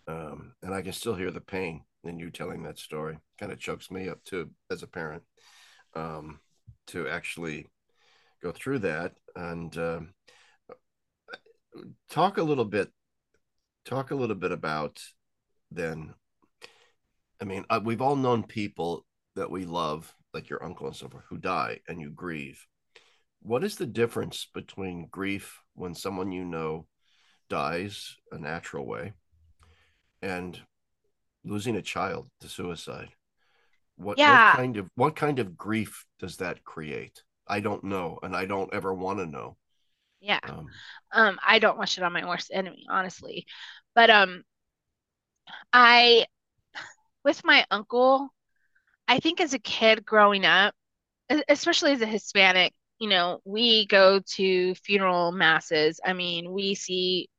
Um, and I can still hear the pain in you telling that story. Kind of chokes me up too as a parent um, to actually go through that and uh, talk a little bit talk a little bit about then i mean uh, we've all known people that we love like your uncle and so forth who die and you grieve. What is the difference between grief when someone you know dies a natural way and losing a child to suicide? What, yeah. what kind of what kind of grief does that create I don't know, and I don't ever want to know. Yeah. Um, um, I don't wish it on my worst enemy, honestly. But um, I, with my uncle, I think as a kid growing up, especially as a Hispanic, you know, we go to funeral masses. I mean, we see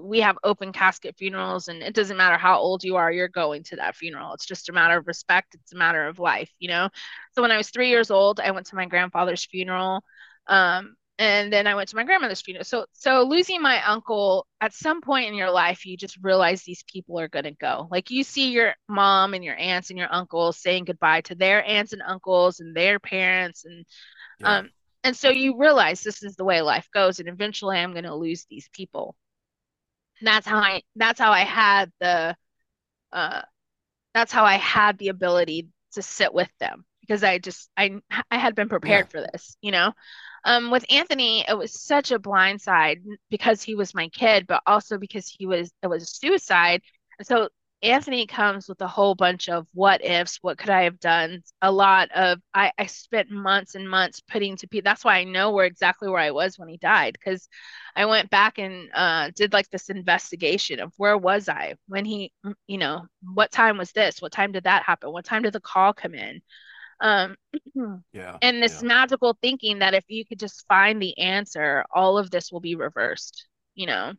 we have open casket funerals and it doesn't matter how old you are you're going to that funeral. It's just a matter of respect. It's a matter of life you know? So when i was three years old i went to my grandfather's funeral um, and then i went to my grandmother's funeral. So so losing my uncle at some point in your life you just realize these people are going to go. Like you see your mom and your aunts and your uncles saying goodbye to their aunts and uncles and their parents and yeah. um and so you realize this is the way life goes and eventually i'm going to lose these people and that's how I that's how I had the uh that's how I had the ability to sit with them because I just I I had been prepared yeah. for this, you know. Um, with Anthony, it was such a blind side because he was my kid, but also because he was it was suicide. And so Anthony comes with a whole bunch of what ifs, what could I have done? A lot of I, I spent months and months putting to people. That's why I know where exactly where I was when he died because I went back and uh, did like this investigation of where was I when he, you know, what time was this? What time did that happen? What time did the call come in? Um, yeah. And this yeah. magical thinking that if you could just find the answer, all of this will be reversed. You know.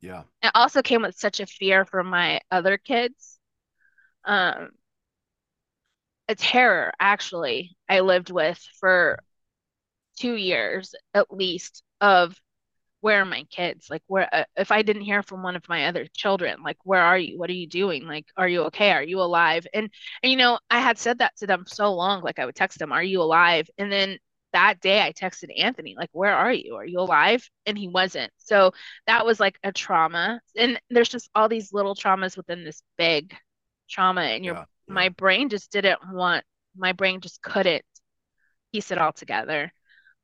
Yeah. It also came with such a fear for my other kids. Um, a terror, actually, I lived with for two years at least of where are my kids? Like, where, uh, if I didn't hear from one of my other children, like, where are you? What are you doing? Like, are you okay? Are you alive? And, and, you know, I had said that to them so long, like, I would text them, are you alive? And then that day I texted Anthony, like, where are you? Are you alive? And he wasn't. So that was like a trauma. And there's just all these little traumas within this big trauma. And your, yeah, yeah. my brain just didn't want, my brain just couldn't piece it all together.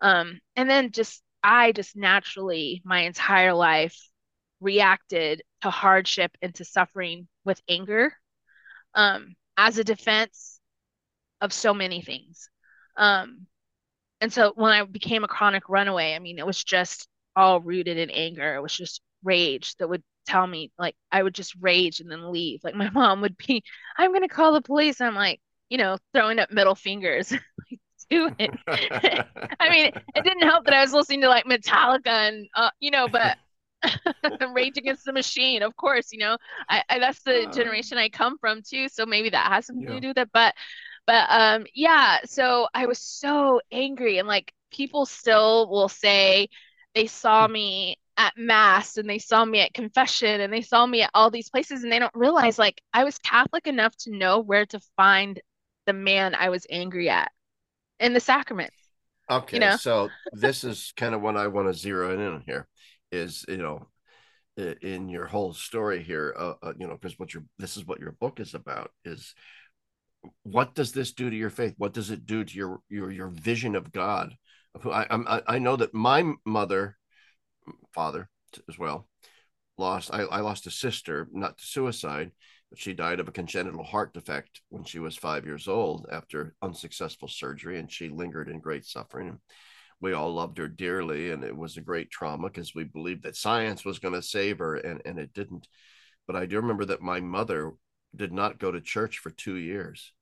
Um, and then just I just naturally, my entire life, reacted to hardship and to suffering with anger um, as a defense of so many things. Um, and so when I became a chronic runaway, I mean, it was just all rooted in anger. It was just rage that would tell me, like, I would just rage and then leave. Like, my mom would be, I'm going to call the police. I'm like, you know, throwing up middle fingers. do it. I mean, it didn't help that I was listening to like Metallica and uh, you know, but Rage Against the Machine, of course, you know, I, I that's the uh, generation I come from too, so maybe that has something yeah. to do with it. But, but um, yeah. So I was so angry, and like people still will say they saw me at mass and they saw me at confession and they saw me at all these places and they don't realize like I was Catholic enough to know where to find the man I was angry at in the sacrament. Okay, you know? so this is kind of what I want to zero in on here is you know in your whole story here, uh, uh, you know, because what your this is what your book is about is what does this do to your faith? What does it do to your your your vision of God? I I, I know that my mother, father as well, lost. I, I lost a sister, not to suicide, but she died of a congenital heart defect when she was five years old after unsuccessful surgery, and she lingered in great suffering. We all loved her dearly, and it was a great trauma because we believed that science was going to save her, and, and it didn't. But I do remember that my mother did not go to church for two years.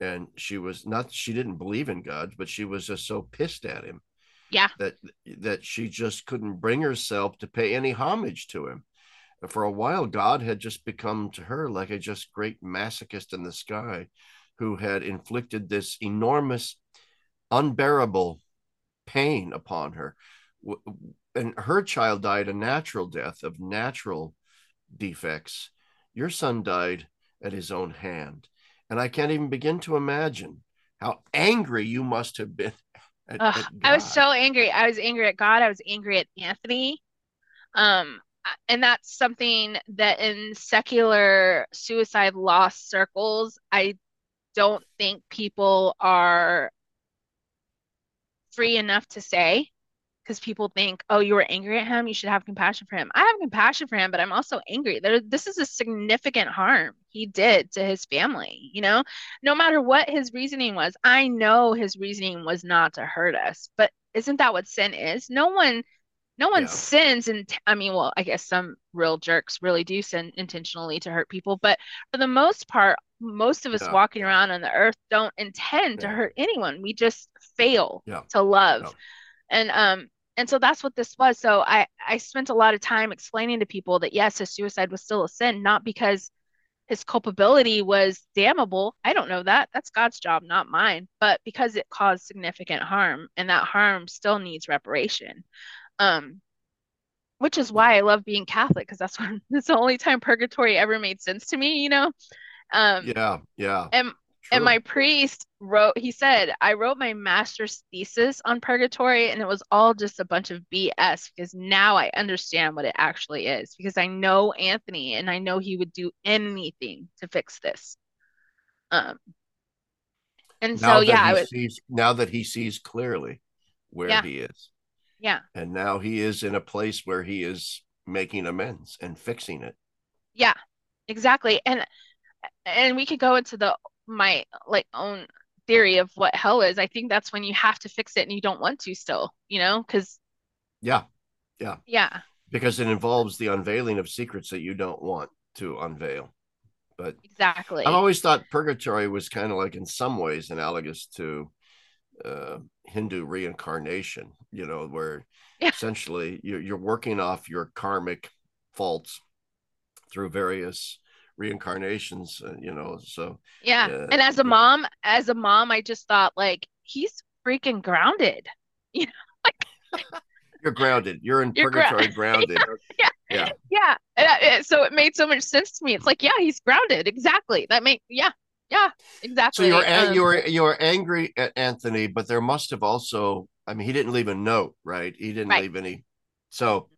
And she was not, she didn't believe in God, but she was just so pissed at him. Yeah. That that she just couldn't bring herself to pay any homage to him for a while, God had just become to her like a just great masochist in the sky who had inflicted this enormous, unbearable pain upon her. And her child died a natural death of natural defects. Your son died at his own hand. And I can't even begin to imagine how angry you must have been. At, at I was so angry. I was angry at God. I was angry at Anthony. Um, and that's something that in secular suicide loss circles, I don't think people are free enough to say because people think, oh, you were angry at him, you should have compassion for him. I have compassion for him, but I'm also angry. There, this is a significant harm he did to his family, you know? No matter what his reasoning was, I know his reasoning was not to hurt us, but isn't that what sin is? No one no one yeah. sins and i mean well i guess some real jerks really do sin intentionally to hurt people but for the most part most of us yeah. walking around on the earth don't intend to hurt anyone we just fail to love and um and so that's what this was so i i spent a lot of time explaining to people that yes his suicide was still a sin not because his culpability was damnable i don't know that that's god's job not mine but because it caused significant harm and that harm still needs reparation um, which is why I love being Catholic because that's when it's the only time purgatory ever made sense to me, you know. Um, yeah, yeah. And True. and my priest wrote. He said I wrote my master's thesis on purgatory, and it was all just a bunch of BS because now I understand what it actually is because I know Anthony and I know he would do anything to fix this. Um. And now so yeah, I sees, now that he sees clearly where yeah. he is. Yeah. And now he is in a place where he is making amends and fixing it. Yeah. Exactly. And and we could go into the my like own theory of what hell is. I think that's when you have to fix it and you don't want to still, you know, cuz Yeah. Yeah. Yeah. Because it involves the unveiling of secrets that you don't want to unveil. But Exactly. I've always thought purgatory was kind of like in some ways analogous to uh, Hindu reincarnation, you know, where yeah. essentially you're, you're working off your karmic faults through various reincarnations, uh, you know. So, yeah. Uh, and as a mom, as a mom, I just thought like he's freaking grounded, you know, like you're grounded. You're in you're purgatory grounded. yeah. Yeah. Yeah. Uh, so it made so much sense to me. It's like, yeah, he's grounded. Exactly. That made, yeah. Yeah, exactly. So you're um, you're you're angry at Anthony, but there must have also. I mean, he didn't leave a note, right? He didn't right. leave any. So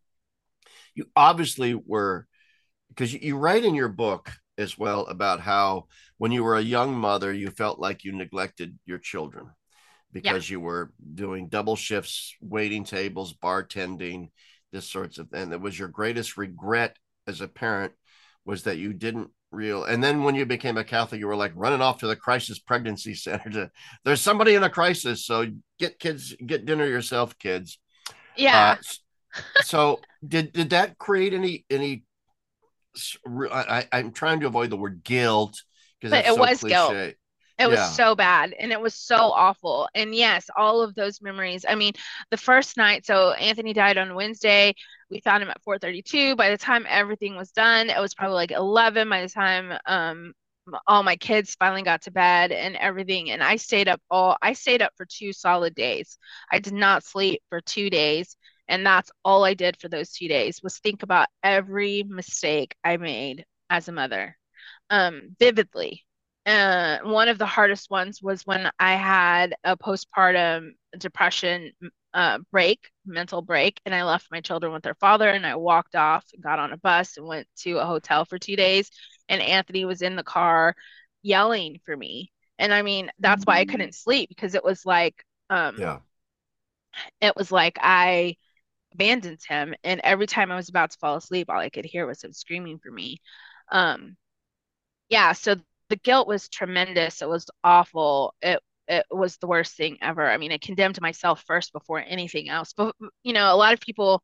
you obviously were because you, write in your book as well about how when you were a young mother, you felt like you neglected your children because yeah. you were doing double shifts, waiting tables, bartending, this sorts of, and it was your greatest regret as a parent was that you didn't real and then when you became a catholic you were like running off to the crisis pregnancy center to there's somebody in a crisis so get kids get dinner yourself kids yeah uh, so did did that create any any I, i'm trying to avoid the word guilt because it so was cliche. guilt it was so bad and it was so awful. And yes, all of those memories. I mean, the first night, so Anthony died on Wednesday. We found him at 4:32. By the time everything was done, it was probably like 11 by the time um all my kids finally got to bed and everything and I stayed up all I stayed up for two solid days. I did not sleep for 2 days and that's all I did for those 2 days was think about every mistake I made as a mother. Um vividly uh, one of the hardest ones was when I had a postpartum depression uh, break, mental break, and I left my children with their father and I walked off and got on a bus and went to a hotel for two days. And Anthony was in the car yelling for me. And I mean, that's why I mm-hmm. couldn't sleep because it was like, um, yeah, it was like I abandoned him. And every time I was about to fall asleep, all I could hear was him screaming for me. Um, yeah, so the guilt was tremendous. It was awful. It it was the worst thing ever. I mean, I condemned myself first before anything else. But you know, a lot of people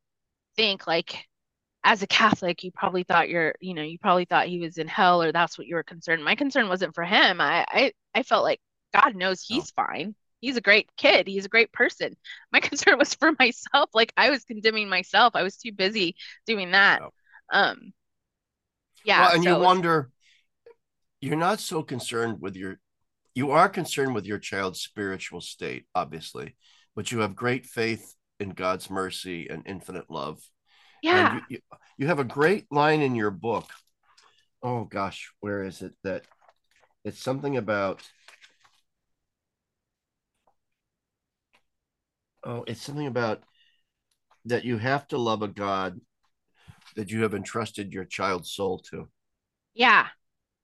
think like as a Catholic, you probably thought you're, you know, you probably thought he was in hell or that's what you were concerned. My concern wasn't for him. I I, I felt like God knows he's oh. fine. He's a great kid. He's a great person. My concern was for myself. Like I was condemning myself. I was too busy doing that. Oh. Um yeah. Well, and so you wonder you're not so concerned with your you are concerned with your child's spiritual state obviously but you have great faith in god's mercy and infinite love yeah you, you, you, have a great line in your book oh gosh where is it that it's something about oh it's something about that you have to love a god that you have entrusted your child's soul to yeah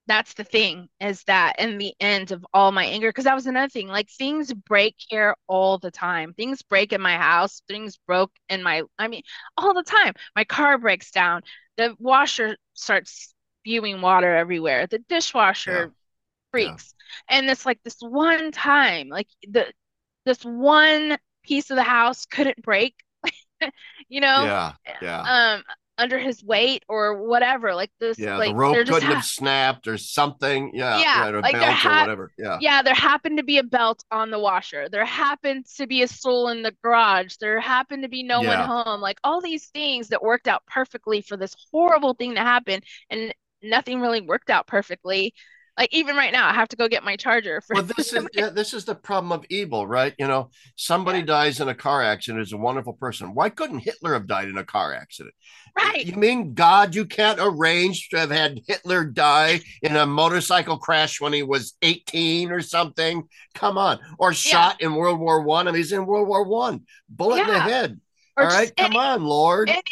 that's the thing is that in the end of all my anger because that was another thing like things break here all the time things break in my house things broke in my i mean all the time my car breaks down the washer starts spewing water everywhere the dishwasher yeah. freaks yeah. and it's like this one time like the this one piece of the house couldn't break you know yeah yeah um under his weight or whatever. Like this, yeah, like the rope couldn't ha- have snapped or something. Yeah, yeah, yeah like there ha- or whatever. Yeah, yeah. There happened to be a belt on the washer. There happened to be a stool in the garage. There happened to be no yeah. one home. Like all these things that worked out perfectly for this horrible thing to happen, and nothing really worked out perfectly like even right now i have to go get my charger for well this is yeah, this is the problem of evil right? You know somebody yeah. dies in a car accident is a wonderful person. Why couldn't hitler have died in a car accident? Right. you mean god you can't arrange to have had hitler die in a motorcycle crash when he was 18 or something? Come on. Or shot yeah. in world war one. I and he's in world war one. Bullet in the head. Or all right? come any, on lord. any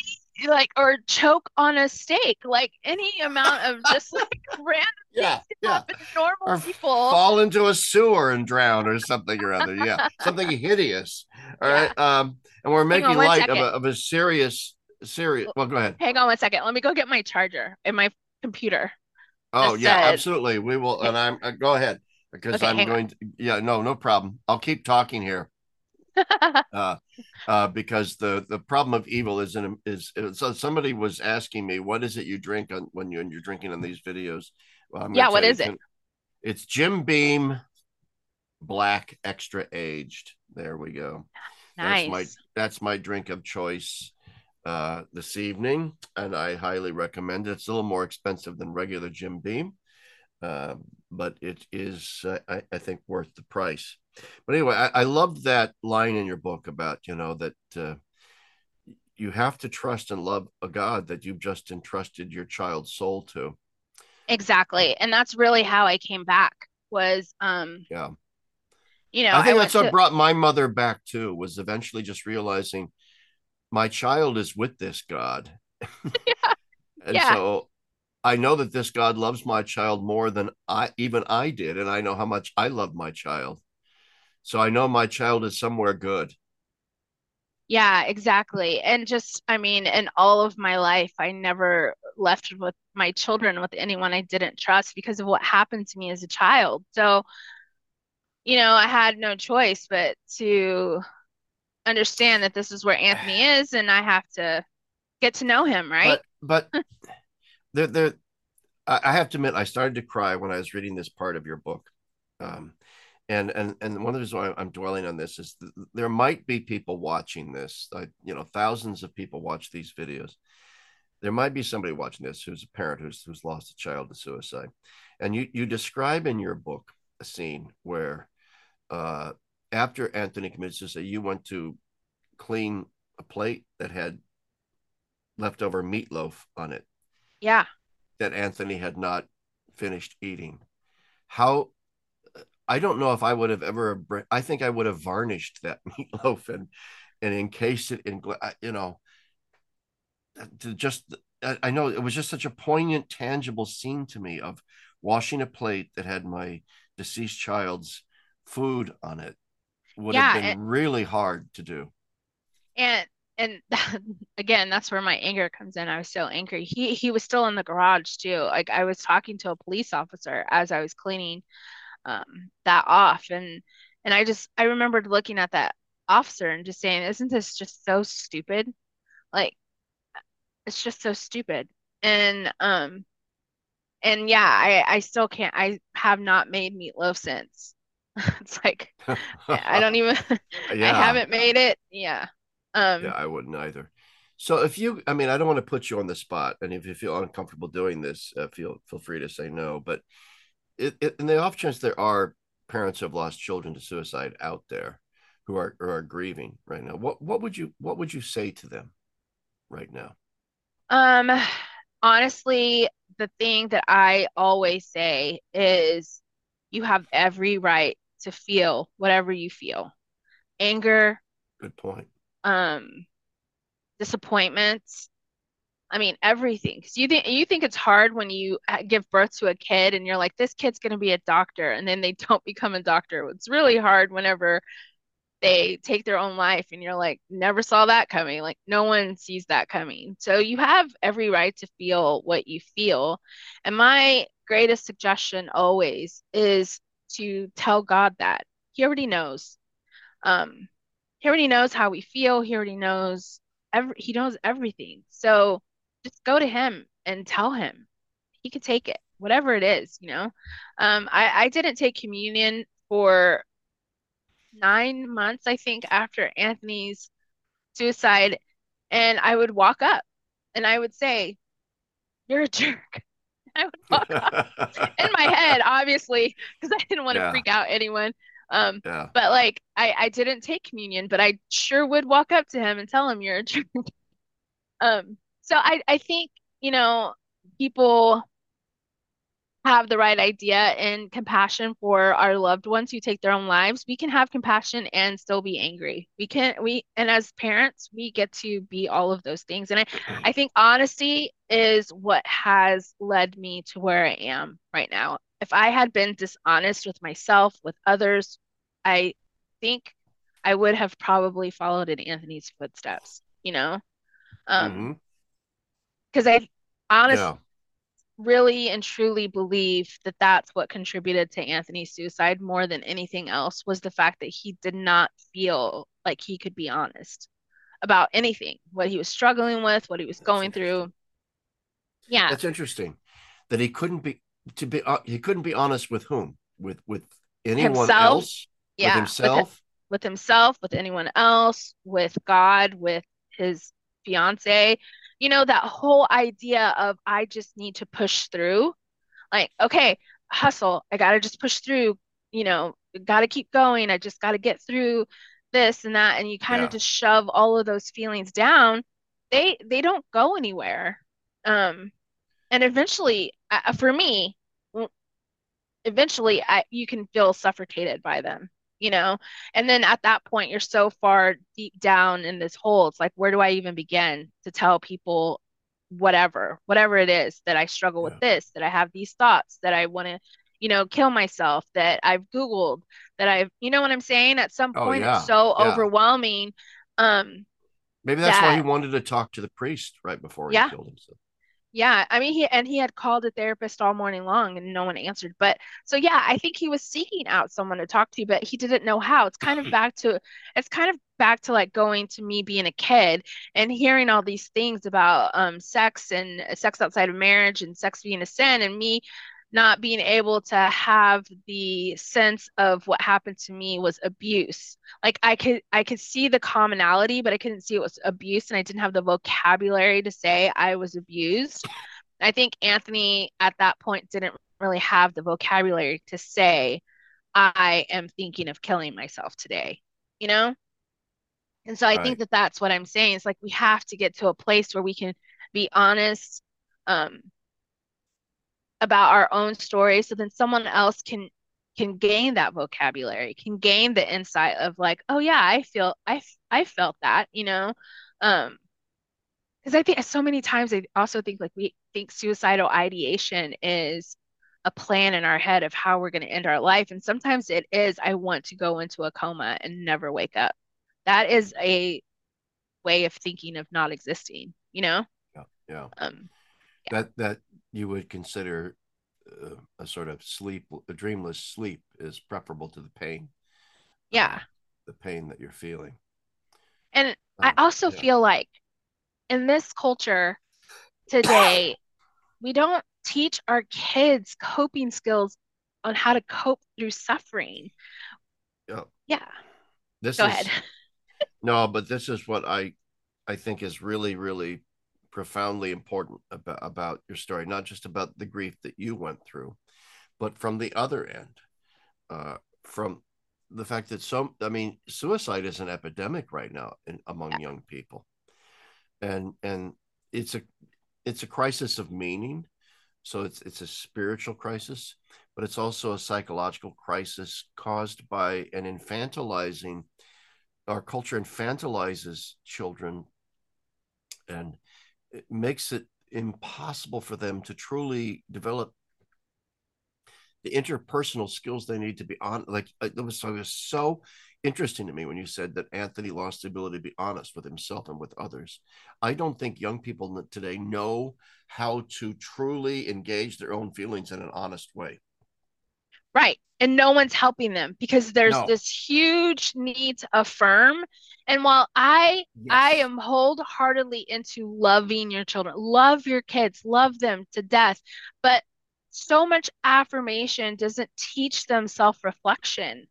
like or choke on a steak like any amount of just like random yeah yeah. normal or people. fall into a sewer and drown or something or other yeah. Something hideous All yeah. right, um and we're making light of a, of a serious serious well go ahead. hang on one second. Let me go get my charger in my computer oh yeah said... absolutely. We will and i'm uh, go ahead because okay, i'm going on. to yeah no no problem. I'll keep talking here uh, uh, because the the problem of evil is in is, is so somebody was asking me what is it you drink on when you when you're drinking on these videos? Well, yeah what is it? It's jim beam black extra aged. There we go. Nice. that's my that's my drink of choice uh this evening and i highly recommend it. It's a little more expensive than regular jim beam. Uh, but it is uh, I, I think worth the price but anyway, I, I love that line in your book about you know that uh, you have to trust and love a God that you've just entrusted your child's soul to. Exactly. And that's really how I came back was um yeah. You know, I think I that's what to, brought my mother back too, was eventually just realizing my child is with this God. yeah. and yeah. so I know that this God loves my child more than I even I did, and I know how much I love my child. So I know my child is somewhere good. Yeah, exactly. And just, I mean, in all of my life, I never left with my children with anyone I didn't trust because of what happened to me as a child. So, you know, I had no choice but to understand that this is where Anthony is and I have to get to know him, right? But but there there I have to admit I started to cry when I was reading this part of your book. Um, and and and one of the reasons why I'm dwelling on this is there might be people watching this. You know, thousands of people watch these videos. There might be somebody watching this who's a parent who's who's lost a child to suicide, and you you describe in your book a scene where, uh, after Anthony committed suicide, you went to clean a plate that had leftover meatloaf on it. Yeah. That Anthony had not finished eating. How I don't know if I would have ever. I think I would have varnished that meatloaf and and encased it in, you know, to just. I know it was just such a poignant, tangible scene to me of washing a plate that had my deceased child's food on it. Would yeah, have been and, really hard to do. And and again, that's where my anger comes in. I was so angry. He he was still in the garage too. Like I was talking to a police officer as I was cleaning um, that off. And and I just I remembered looking at that officer and just saying, "Isn't this just so stupid? Like, it's just so stupid." And um, and yeah, I I still can't. I have not made meatloaf since. it's like I don't even. yeah. I haven't made it. Yeah. Um, yeah, I wouldn't either. So if you, I mean, I don't want to put you on the spot, and if you feel uncomfortable doing this, uh, feel feel free to say no. But it, it, in the off chance there are parents who have lost children to suicide out there who are who are grieving right now, what what would you what would you say to them right now? Um, honestly, the thing that I always say is you have every right to feel whatever you feel. Anger. Good point. Um, disappointments I mean, everything. Because you think you think it's hard when you give birth to a kid and you're like, this kid's going to be a doctor, and then they don't become a doctor. It's really hard whenever they take their own life, and you're like, never saw that coming. Like no one sees that coming. So you have every right to feel what you feel. And my greatest suggestion always is to tell God that He already knows. Um, he already knows how we feel. He already knows every. He knows everything. So just go to him and tell him he could take it whatever it is you know um i i didn't take communion for nine months i think after anthony's suicide and i would walk up and i would say you're a jerk i would walk up in my head obviously because i didn't want to yeah. freak out anyone um yeah. but like i i didn't take communion but i sure would walk up to him and tell him you're a jerk um so I, I think, you know, people have the right idea and compassion for our loved ones who take their own lives, we can have compassion and still be angry. We can we and as parents, we get to be all of those things. And I, I think honesty is what has led me to where I am right now. If I had been dishonest with myself, with others, I think I would have probably followed in Anthony's footsteps, you know? Um mm-hmm because I honestly yeah. really and truly believe that that's what contributed to Anthony's suicide more than anything else was the fact that he did not feel like he could be honest about anything, what he was struggling with, what he was going through. Yeah, that's interesting that he couldn't be to be uh, he couldn't be honest with whom with with anyone himself. else yeah with himself with, with himself with anyone else with God with his fiance you know, that whole idea of I just need to push through. Like, okay, hustle. I got to just push through, you know, got to keep going. I just got to get through this and that. And you kind of yeah. just shove all of those feelings down they they don't go anywhere. Um, and eventually, uh, for me, eventually, I you can feel suffocated by them, you know. And then at that point, you're so far deep down in this hole. It's like, where do I even begin to tell people whatever, whatever it is that I struggle yeah. with this, that I have these thoughts, that I want to you know, kill myself, that I've Googled, that I've, you know what I'm saying? At some oh, point, oh, yeah. it's so yeah. overwhelming. Um, Maybe that's that, why he wanted to talk to the priest right before he killed himself. Yeah, I mean, he and he had called a therapist all morning long and no one answered. But so yeah, I think he was seeking out someone to talk to, but he didn't know how. It's kind of back to it's kind of back to like going to me being a kid and hearing all these things about um sex and sex outside of marriage and sex being a sin and me not being able to have the sense of what happened to me was abuse. Like i could i could see the commonality but i couldn't see it was abuse and i didn't have the vocabulary to say i was abused. I think anthony at that point didn't really have the vocabulary to say i am thinking of killing myself today you know? And so i right. think that that's what i'm saying. It's like we have to get to a place where we can be honest um about our own story so then someone else can can gain that vocabulary can gain the insight of like oh yeah i feel i i felt that you know? Um because i think so many times i also think like we think suicidal ideation is a plan in our head of how we're going to end our life and sometimes it is i want to go into a coma and never wake up. That is a way of thinking of not existing you know? Yeah yeah. Um yeah. That that you would consider uh, a sort of sleep, a dreamless sleep is preferable to the pain. Yeah. Uh, the pain that you're feeling. And um, I also yeah. feel like in this culture today, we don't teach our kids coping skills on how to cope through suffering. Yeah. Yeah. This Go is, ahead. no, but this is what I I think is really, really profoundly important about, about your story, not just about the grief that you went through, but from the other end, uh, from the fact that some, I mean, suicide is an epidemic right now in, among yeah. young people, and and it's a it's a crisis of meaning, so it's it's a spiritual crisis, but it's also a psychological crisis caused by an infantilizing. Our culture infantilizes children and it makes it impossible for them to truly develop the interpersonal skills they need to be on like uh, it was, it was so interesting to me when you said that anthony lost the ability to be honest with himself and with others. I don't think young people today know how to truly engage their own feelings in an honest way right and no one's helping them because there's no. this huge need to affirm and while i yes. i am wholeheartedly into loving your children love your kids love them to death but so much affirmation doesn't teach them self-reflection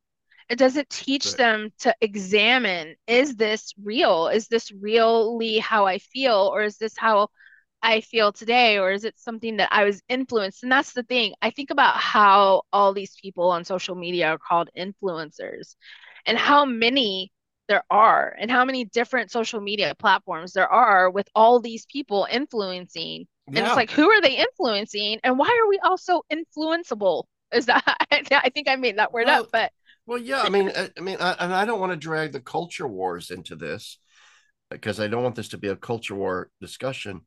it doesn't teach right. them to examine is this real is this really how i feel or is this how I feel today, or is it something that I was influenced? And that's the thing. I think about how all these people on social media are called influencers and how many there are, and how many different social media platforms there are with all these people influencing. Yeah. And it's like, who are they influencing? And why are we all so influenceable? Is that, I think I made that word well, up, but. Well, yeah, I mean, I, I mean, I, and I don't want to drag the culture wars into this because I don't want this to be a culture war discussion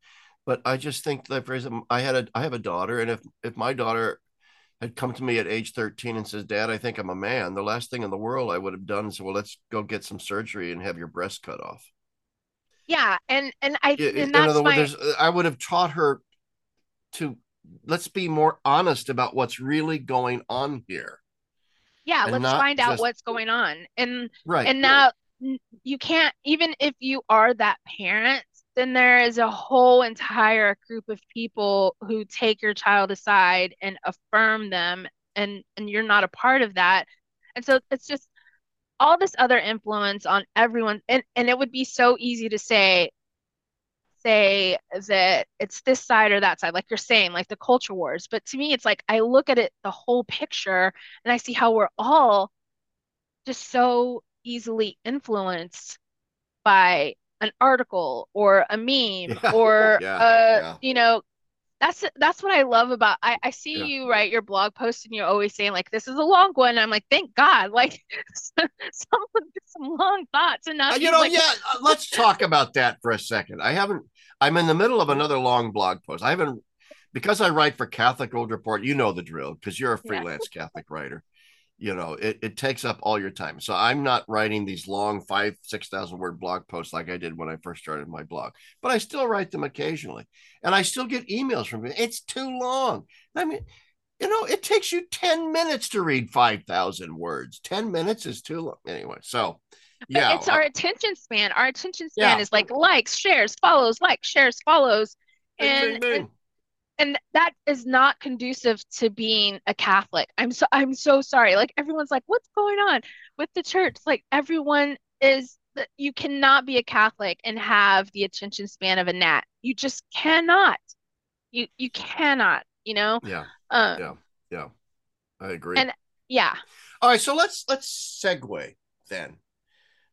but I just think that for example, I had a I have a daughter, and if if my daughter had come to me at age 13 and says, Dad, I think I'm a man, the last thing in the world I would have done is, well, let's go get some surgery and have your breast cut off. Yeah. And, and I, and in other my... words, I would have taught her to let's be more honest about what's really going on here. Yeah. Let's find just... out what's going on. And, right. And now you can't, even if you are that parent, then there is a whole entire group of people who take your child aside and affirm them and and you're not a part of that. And so it's just all this other influence on everyone and and it would be so easy to say say that it's this side or that side like you're saying like the culture wars. But to me it's like i look at it the whole picture and i see how we're all just so easily influenced by an article or a meme Yeah, or yeah, a, yeah, you know, that's that's what I love about I, I see you write your blog post and you're always saying like this is a long one. I'm like, thank God, like someone with some long thoughts and Uh, not you know, like yeah. uh, Let's talk about that for a second. I haven't. I'm in the middle of another long blog post. I haven't because I write for Catholic World Report. You know the drill because you're a freelance Catholic writer. You know it, it takes up all your time. So I'm not writing these long five six thousand word blog posts like I did when I first started my blog. But I still write them occasionally, and I still get emails from you. It's too long. I mean, you know, it takes you ten minutes to read five thousand words. Ten minutes is too long. Anyway, so yeah, it's our attention span. Our attention span yeah. is like likes, shares, follows, likes, shares, follows. And bing, bing. and that is not conducive to being a Catholic. I'm so I'm so sorry. Like everyone's like, what's going on with the church? Like everyone is you cannot be a Catholic and have the attention span of a gnat. You just cannot. You you cannot, you know? Yeah, Um yeah, yeah. I agree. and yeah. All right, so let's let's segue then.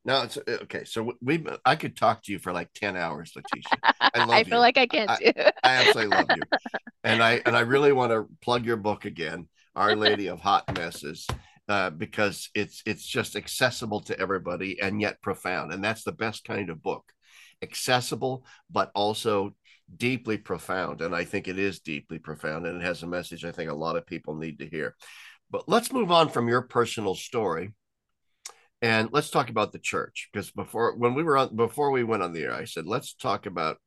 Now it's uh, okay. So we, I could talk to you for like ten hours, Leticia. I love I feel you. like I can I, too. I absolutely love you, and I and I really want to plug your book again, Our Lady of Hot Messes, uh, because it's it's just accessible to everybody and yet profound, and that's the best kind of book, accessible but also deeply profound, and I think it is deeply profound, and it has a message I think a lot of people need to hear. But let's move on from your personal story and let's talk about the church because before when we were on before we went on the air i said let's talk about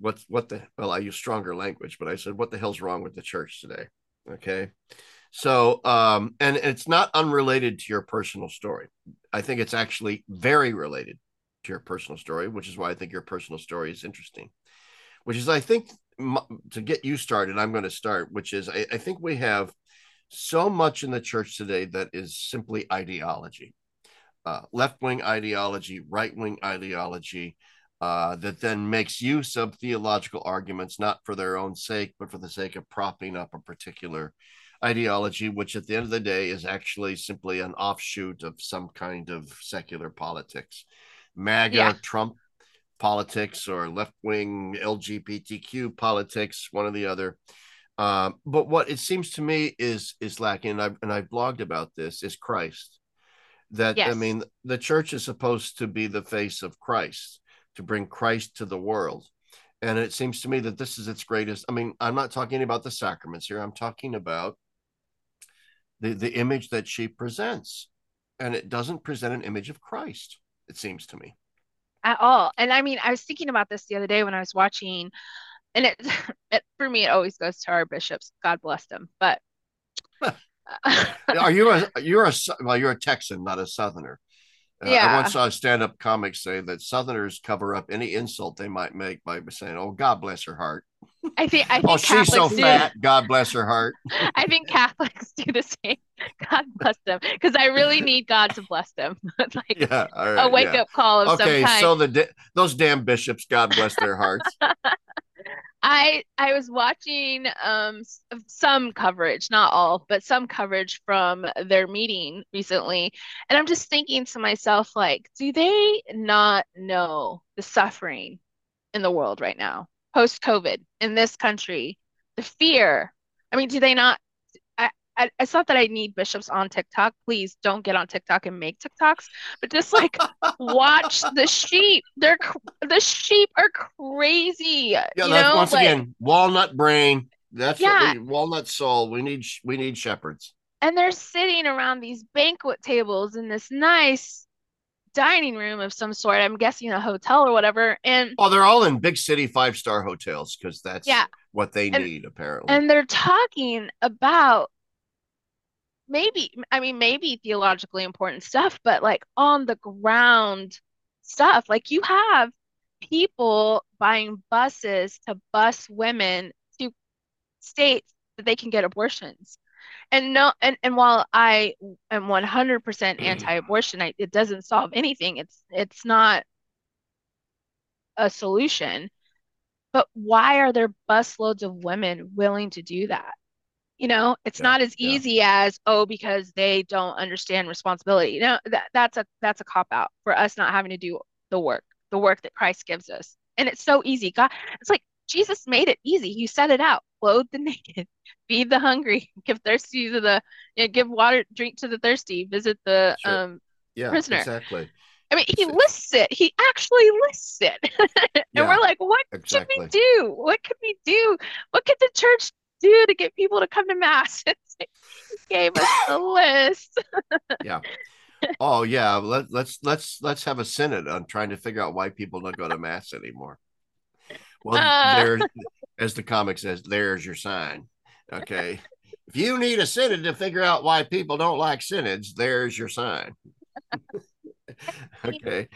what's what the well i use stronger language but i said what the hell's wrong with the church today? Okay? So um and it's not unrelated to your personal story. I think it's actually very related to your personal story which is why i think your personal story is interesting. Which is i think to get you started i'm going to start which is I, I think we have so much in the church today that is simply ideology uh, left wing ideology, right wing ideology uh, that then makes use of theological arguments, not for their own sake, but for the sake of propping up a particular ideology, which at the end of the day is actually simply an offshoot of some kind of secular politics. MAGA, Yeah. Trump politics, or left wing LGBTQ politics, one or the other. Um, but what it seems to me is is lacking, and I've, and I've blogged about this, is Christ that I mean the church is supposed to be the face of Christ to bring Christ to the world and it seems to me that this is its greatest I mean I'm not talking about the sacraments here I'm talking about the the image that she presents and it doesn't present an image of Christ it seems to me at all. And I mean, I was thinking about this the other day when I was watching, and it, it for me, it always goes to our bishops. God bless them. But are you a you're a well you're a Texan not a southerner Uh, I once saw a stand-up comic say that Southerners cover up any insult they might make by saying, "Oh, God bless her heart." I think I Oh, think she's so Catholics do. fat. God bless her heart. I think Catholics do the same. God bless them, because I really need God to bless them, like Yeah. All a right. wake Yeah. up call of some Okay. kind. So the those damn bishops, God bless their hearts. I I was watching um some coverage, not all, but some coverage from their meeting recently, and I'm just thinking to myself, like, do they not know the suffering in the world right now, post COVID, in this country, the fear? I mean, do they not? I, I it's not that I need bishops on TikTok. Please don't get on TikTok and make TikToks, but just like watch the sheep. They're the sheep are crazy. Yeah. You That's know, once like again walnut brain. That's yeah, what we walnut soul. We need we need shepherds. and they're sitting around these banquet tables in this nice dining room of some sort. I'm guessing a hotel or whatever. And Oh, they're all in big city five star hotels because that's yeah, what they and need apparently. and they're talking about maybe, I mean, maybe theologically important stuff, but like on the ground stuff. Like you have people buying buses to bus women to states that they can get abortions. And no, and, and while I am 100% mm. anti-abortion, I, it doesn't solve anything. It's it's not a solution. But why are there busloads of women willing to do that? You know, it's Yeah. not as Yeah. easy as, oh, because they don't understand responsibility. You know, that that's a that's a cop out for us not having to do the work. the work that Christ gives us. And it's so easy. God, it's like Jesus made it easy. He set it out. Clothe the naked, feed the hungry, give thirsty to the, you know, give water, drink to the thirsty, visit the sure. um, yeah, prisoner. Exactly. I mean, he lists it. He actually lists it. and yeah, we're like, what exactly. should we do? What could we do? What could the church do to get people to come to mass? he gave us the list. yeah. Oh yeah. Let, let's let's let's have a synod on trying to figure out why people don't go to mass anymore. Well, uh... there, as the comic says, there's your sign. Okay. if you need a synod to figure out why people don't like synods, there's your sign. Okay.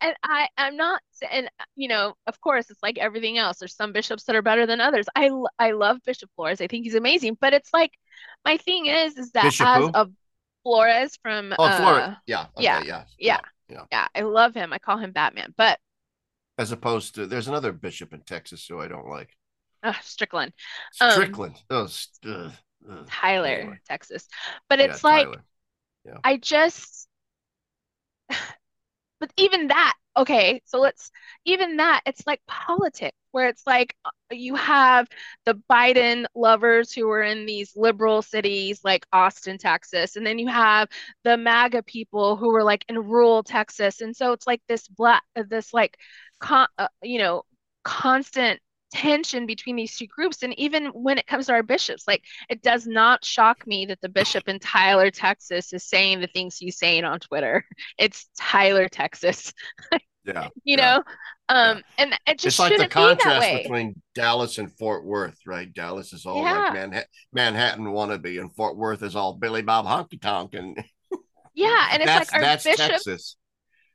I, I, I'm not, and you know, of course, it's like everything else. There's some bishops that are better than others. I, I love Bishop Flores. I think he's amazing. But it's like, my thing is, is that Bishop as who? a Flores from, oh, uh, Flores, yeah, okay, yeah, yeah, yeah, yeah, yeah. I love him. I call him Batman. But as opposed to, there's another bishop in Texas who I don't like. Uh, Strickland. Strickland. Um, oh, uh, uh, Tyler, anyway. Texas. But it's yeah, like, yeah. I just but even that okay so let's even that it's like politics where it's like uh, you have the biden lovers who are in these liberal cities like austin texas and then you have the maga people who are like in rural texas. And so it's like this black uh, this like con- uh, you know constant tension between these two groups and even when it comes to our bishops like it does not shock me that the bishop in tyler texas is saying the things he's saying on twitter it's tyler texas yeah you yeah. know um yeah. and it just it's like the contrast between dallas and fort worth right dallas is all yeah. like manhattan manhattan wannabe and fort worth is all billy bob honky tonk and yeah and it's like our that's bishops Texas.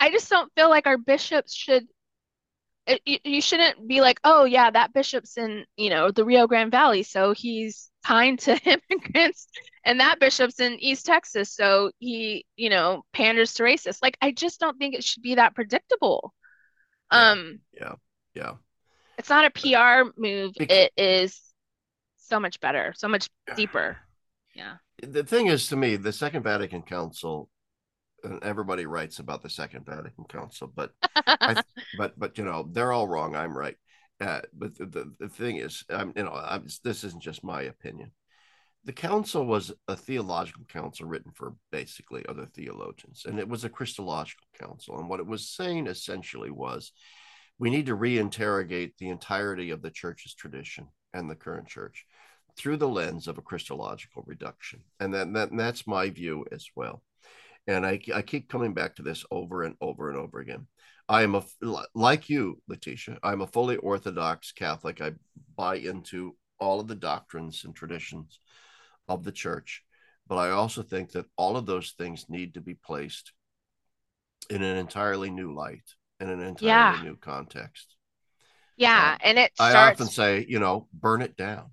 i just don't feel like our bishops should it, you, shouldn't be like, oh yeah, that bishop's in you know the Rio Grande Valley, so he's kind to immigrants, and that bishop's in East Texas, so he you know panders to racists. Like I just don't think it should be that predictable. Yeah, um, yeah, yeah. It's not a PR move. Because, it is so much better, so much deeper. Yeah. The thing is, to me, the Second Vatican Council everybody writes about the Second Vatican Council, but I, but but you know they're all wrong. I'm right. Uh, but the, the, the, thing is, um, you know, I'm, this isn't just my opinion. The council was a theological council written for basically other theologians, and it was a Christological council. And what it was saying essentially was, we need to reinterrogate the entirety of the church's tradition and the current church through the lens of a Christological reduction, and that, that and that's my view as well and I, I keep coming back to this over and over and over again. I am a like you, Leticia. I'm a fully Orthodox Catholic. I buy into all of the doctrines and traditions of the church, but I also think that all of those things need to be placed in an entirely new light, in an entirely yeah. new context. Yeah, and it. Starts... I often say, you know, burn it down.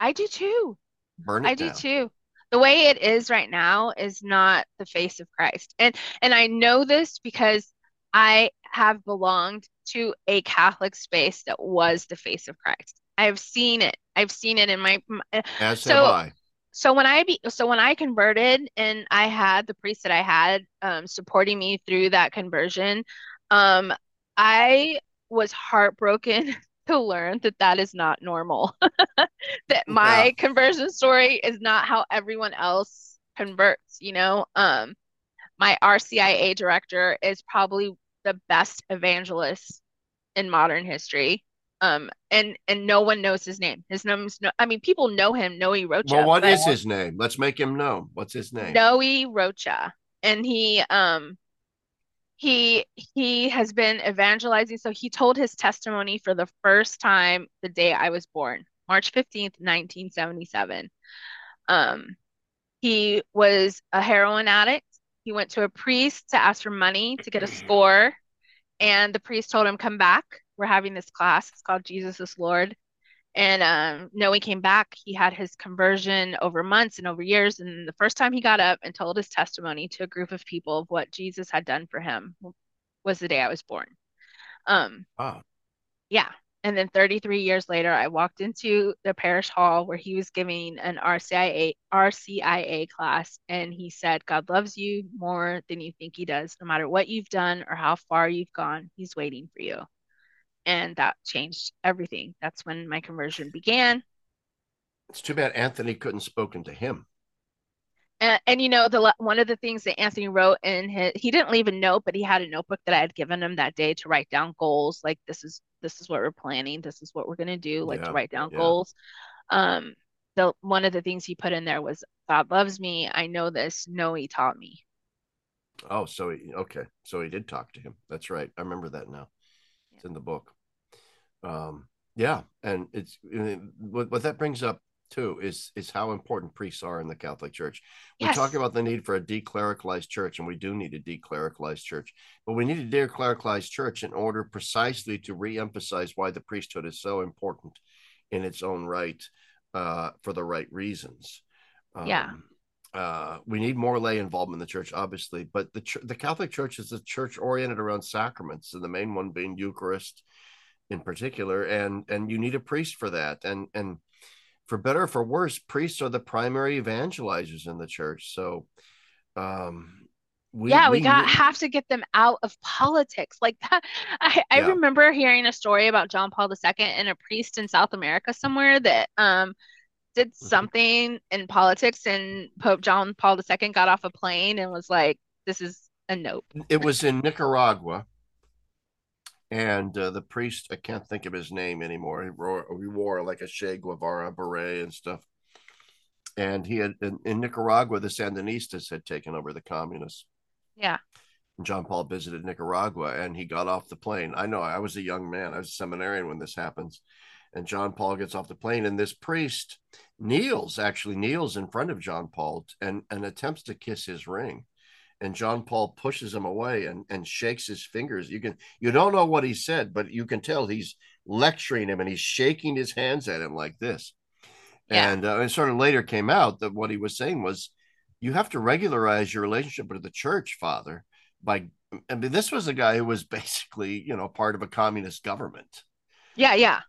I do too. Burn it. I down. do too the way it is right now is not the face of Christ. And and I know this because I have belonged to a Catholic space that was the face of Christ. I've seen it. I've seen it in my, my As so, have I. So when I be so when I converted and I had the priest that I had um, supporting me through that conversion, um, I was heartbroken to learn that that is not normal. that my yeah. conversion story is not how everyone else converts, you know? Um my RCIA director is probably the best evangelist in modern history. Um and and no one knows his name. His name's no I mean people know him, Noe Rocha. Well, what is his name? Let's make him know. What's his name? Noe Rocha. And he um he he has been evangelizing. So he told his testimony for the first time the day i was born march 15th 1977 um he was a heroin addict. He went to a priest to ask for money to get a score. And the priest told him come back. We're having this class. It's called jesus is lord and um, no, he came back. He had his conversion over months and over years. And the first time he got up and told his testimony to a group of people of what Jesus had done for him was the day I was born. Um, wow. Yeah. And then 33 years later, I walked into the parish hall where he was giving an RCIA RCIA class, and he said, "God loves you more than you think He does. No matter what you've done or how far you've gone, He's waiting for you." And that changed everything. That's when my conversion began. It's too bad Anthony couldn't spoken to him. And, and, you know the one of the things that Anthony wrote in his he didn't leave a note, but he had a notebook that I had given him that day to write down goals. Like this is this is what we're planning. This is what we're gonna do. Like yeah, to write down yeah. goals. Um, the one of the things he put in there was God loves me. I know this. No, he taught me. Oh, so he okay. So he did talk to him. That's right. I remember that now. It's in the book. Um, yeah, and it's what, what that brings up too is is how important priests are in the Catholic Church. We yes. talk about the need for a declericalized church, and we do need a declericalized church, but we need a declericalized church in order precisely to reemphasize why the priesthood is so important in its own right uh, for the right reasons. Um, yeah. Uh, we need more lay involvement in the church, obviously, but the the Catholic Church is a church oriented around sacraments, and the main one being Eucharist, in particular, and and you need a priest for that, and and for better or for worse, priests are the primary evangelizers in the church. So, um, we, yeah, we, we got have to get them out of politics like that. I, I yeah. remember hearing a story about John Paul II and a priest in South America somewhere that um did mm-hmm. something in politics, and Pope John Paul II got off a plane and was like, "This is a nope." It was in Nicaragua and uh, the priest i can't think of his name anymore he wore, he wore like a che guevara beret and stuff. And he had in, in, nicaragua the sandinistas had taken over the communists. Yeah. And john paul visited nicaragua and he got off the plane. I know i was a young man i was a seminarian when this happens. And john paul gets off the plane and this priest kneels actually kneels in front of john paul and and attempts to kiss his ring and John Paul pushes him away and, and shakes his fingers. You can you don't know what he said, but you can tell he's lecturing him and he's shaking his hands at him like this. Yeah. And uh, it sort of later came out that what he was saying was, you have to regularize your relationship with the church, Father. By I mean, this was a guy who was basically, you know, part of a communist government. Yeah, yeah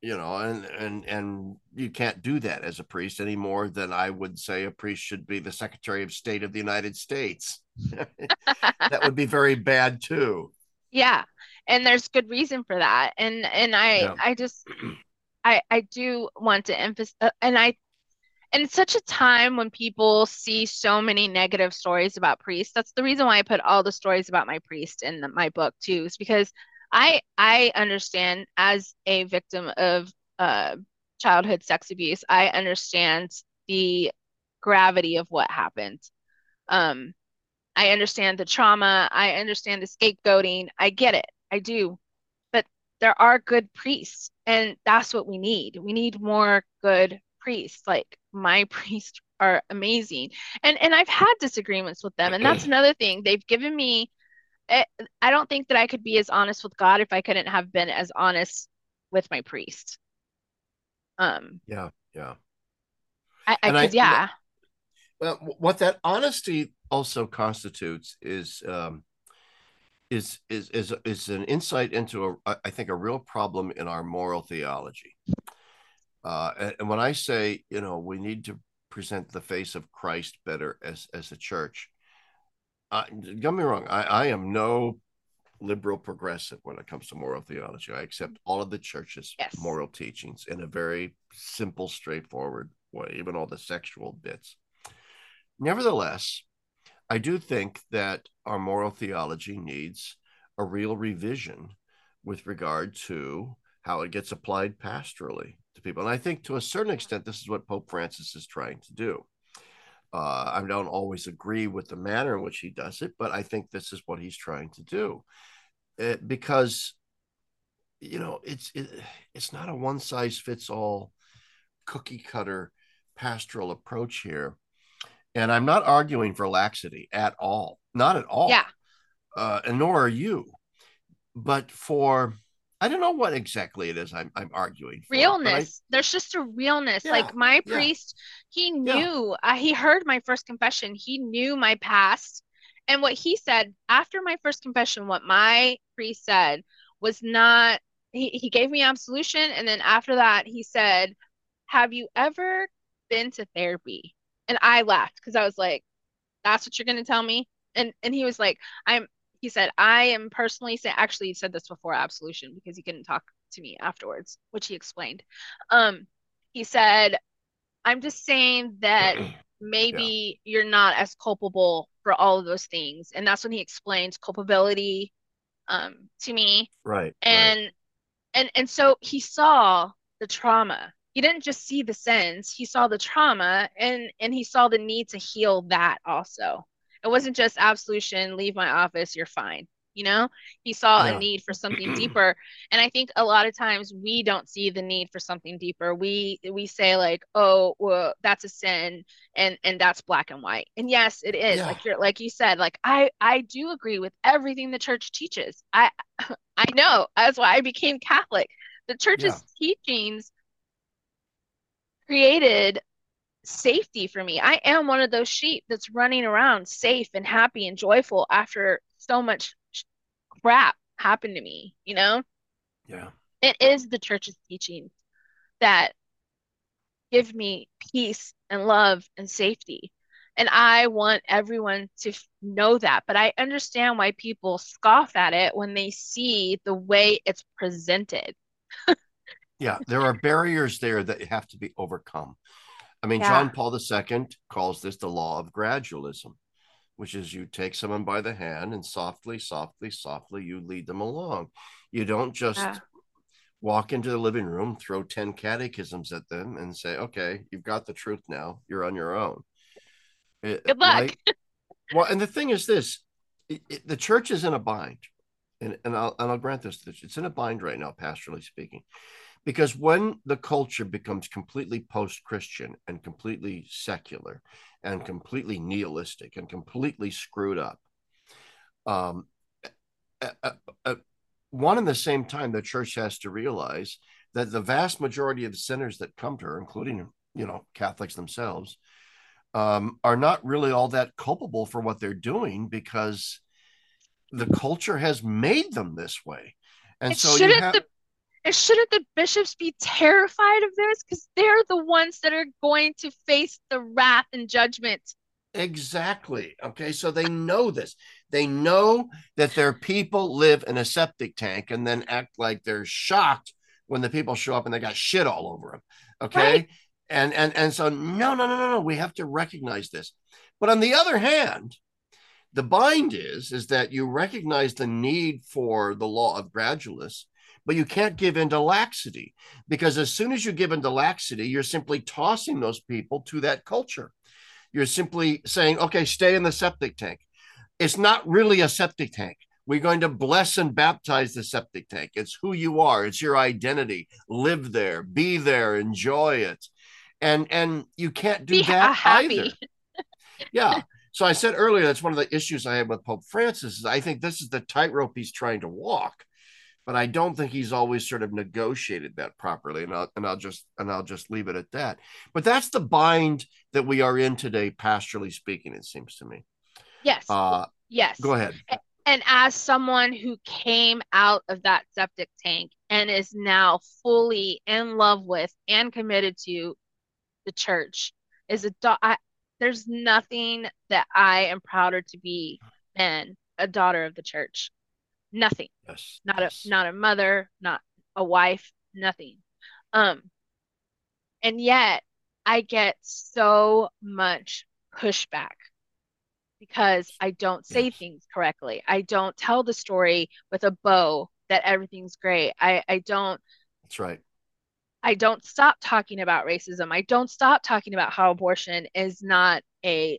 you know and and and you can't do that as a priest any more than i would say a priest should be the secretary of state of the united states that would be very bad too yeah and there's good reason for that and and i yeah. i just i i do want to emphasize uh, and i and it's such a time when people see so many negative stories about priests that's the reason why i put all the stories about my priest in the, my book too is because I I understand as a victim of uh, childhood sex abuse, I understand the gravity of what happened. Um, I understand the trauma. I understand the scapegoating. I get it. I do. But there are good priests, and that's what we need. We need more good priests. Like my priests are amazing, and and I've had disagreements with them, and that's another thing. They've given me it, I don't think that I could be as honest with God if I couldn't have been as honest with my priest. Um. Yeah. Yeah. I, I, I yeah. Well, what that honesty also constitutes is um, is is is is an insight into a I think a real problem in our moral theology. Uh, and, and when I say you know we need to present the face of Christ better as as a church, don't get me wrong. I, I am no liberal progressive when it comes to moral theology. I accept mm-hmm. all of the church's yes. moral teachings in a very simple, straightforward way, even all the sexual bits. Nevertheless, I do think that our moral theology needs a real revision with regard to how it gets applied pastorally to people. And I think to a certain extent, this is what Pope Francis is trying to do. Uh, I don't always agree with the manner in which he does it, but I think this is what he's trying to do, it, eh, because you know it's it, it's not a one size fits all cookie cutter pastoral approach here, and I'm not arguing for laxity at all, not at all. Yeah, uh, and nor are you, but for I don't know what exactly it is I'm, I'm arguing. For, realness. I, There's just a realness. Yeah, like my yeah. priest, he knew, yeah. uh, he heard my first confession. He knew my past. And what he said after my first confession, what my priest said was not he, he gave me absolution. And then after that, he said, Have you ever been to therapy? And I laughed because I was like, That's what you're going to tell me? And, and he was like, I'm, he said, I am personally saying, actually, he said this before absolution because he couldn't talk to me afterwards, which he explained. Um, he said, I'm just saying that maybe yeah. you're not as culpable for all of those things. And that's when he explains culpability um, to me. Right. And right. and and so he saw the trauma. He didn't just see the sins, he saw the trauma and and he saw the need to heal that also. It wasn't just absolution, leave my office, you're fine you know? He saw yeah. a need for something deeper. And i think a lot of times we don't see the need for something deeper. We we say like oh well that's a sin and and that's black and white. And yes it is. Yeah. like you're like you said like i i do agree with everything the church teaches. I i know. That's why i became catholic. The church's yeah. teachings created safety for me. I am one of those sheep that's running around safe and happy and joyful after so much crap happened to me, you know? Yeah. It is the church's teachings that give me peace and love and safety. And I want everyone to know that. But I understand why people scoff at it when they see the way it's presented. yeah, there are barriers there that have to be overcome. I mean, yeah. John Paul II calls this the law of gradualism which is you take someone by the hand and softly, softly, softly, you lead them along. You don't just yeah. walk into the living room, throw 10 catechisms at them, and say, okay, you've got the truth now. You're on your own. It, Good luck. Right? well, and the thing is this it, it, the church is in a bind. And, and, I'll, and I'll grant this, it's in a bind right now, pastorally speaking. Because when the culture becomes completely post Christian and completely secular, and completely nihilistic and completely screwed up. Um, one and the same time, the church has to realize that the vast majority of the sinners that come to her, including you know Catholics themselves, um, are not really all that culpable for what they're doing because the culture has made them this way. And it so shouldn't have, the shouldn't the bishops be terrified of this? Because they're the ones that are going to face the wrath and judgment. Exactly. Okay. So they know this. They know that their people live in a septic tank and then act like they're shocked when the people show up and they got shit all over them. Okay. Right? And and and so no, no, no, no, no. We have to recognize this. But on the other hand, the bind is is that you recognize the need for the law of gradualism but you can't give in to laxity because as soon as you give in to laxity, you're simply tossing those people to that culture. You're simply saying, okay, stay in the septic tank. It's not really a septic tank. We're going to bless and baptize the septic tank. It's who you are, it's your identity. Live there, be there, enjoy it. And and you can't do be that happy. either. yeah. So I said earlier that's one of the issues I have with Pope Francis is I think this is the tightrope he's trying to walk but I don't think he's always sort of negotiated that properly. And I'll, and I'll just and I'll just leave it at that. But that's the bind that we are in today, pastorally speaking. It seems to me. Yes. Uh, yes. Go ahead. And as someone who came out of that septic tank and is now fully in love with and committed to the church, is a do- I, there's nothing that I am prouder to be than a daughter of the church. Nothing. Yes. Not yes. a not a mother, not a wife, nothing. Um and yet I get so much pushback because I don't say yes. things correctly. I don't tell the story with a bow that everything's great. I I don't That's right. I don't stop talking about racism. I don't stop talking about how abortion is not a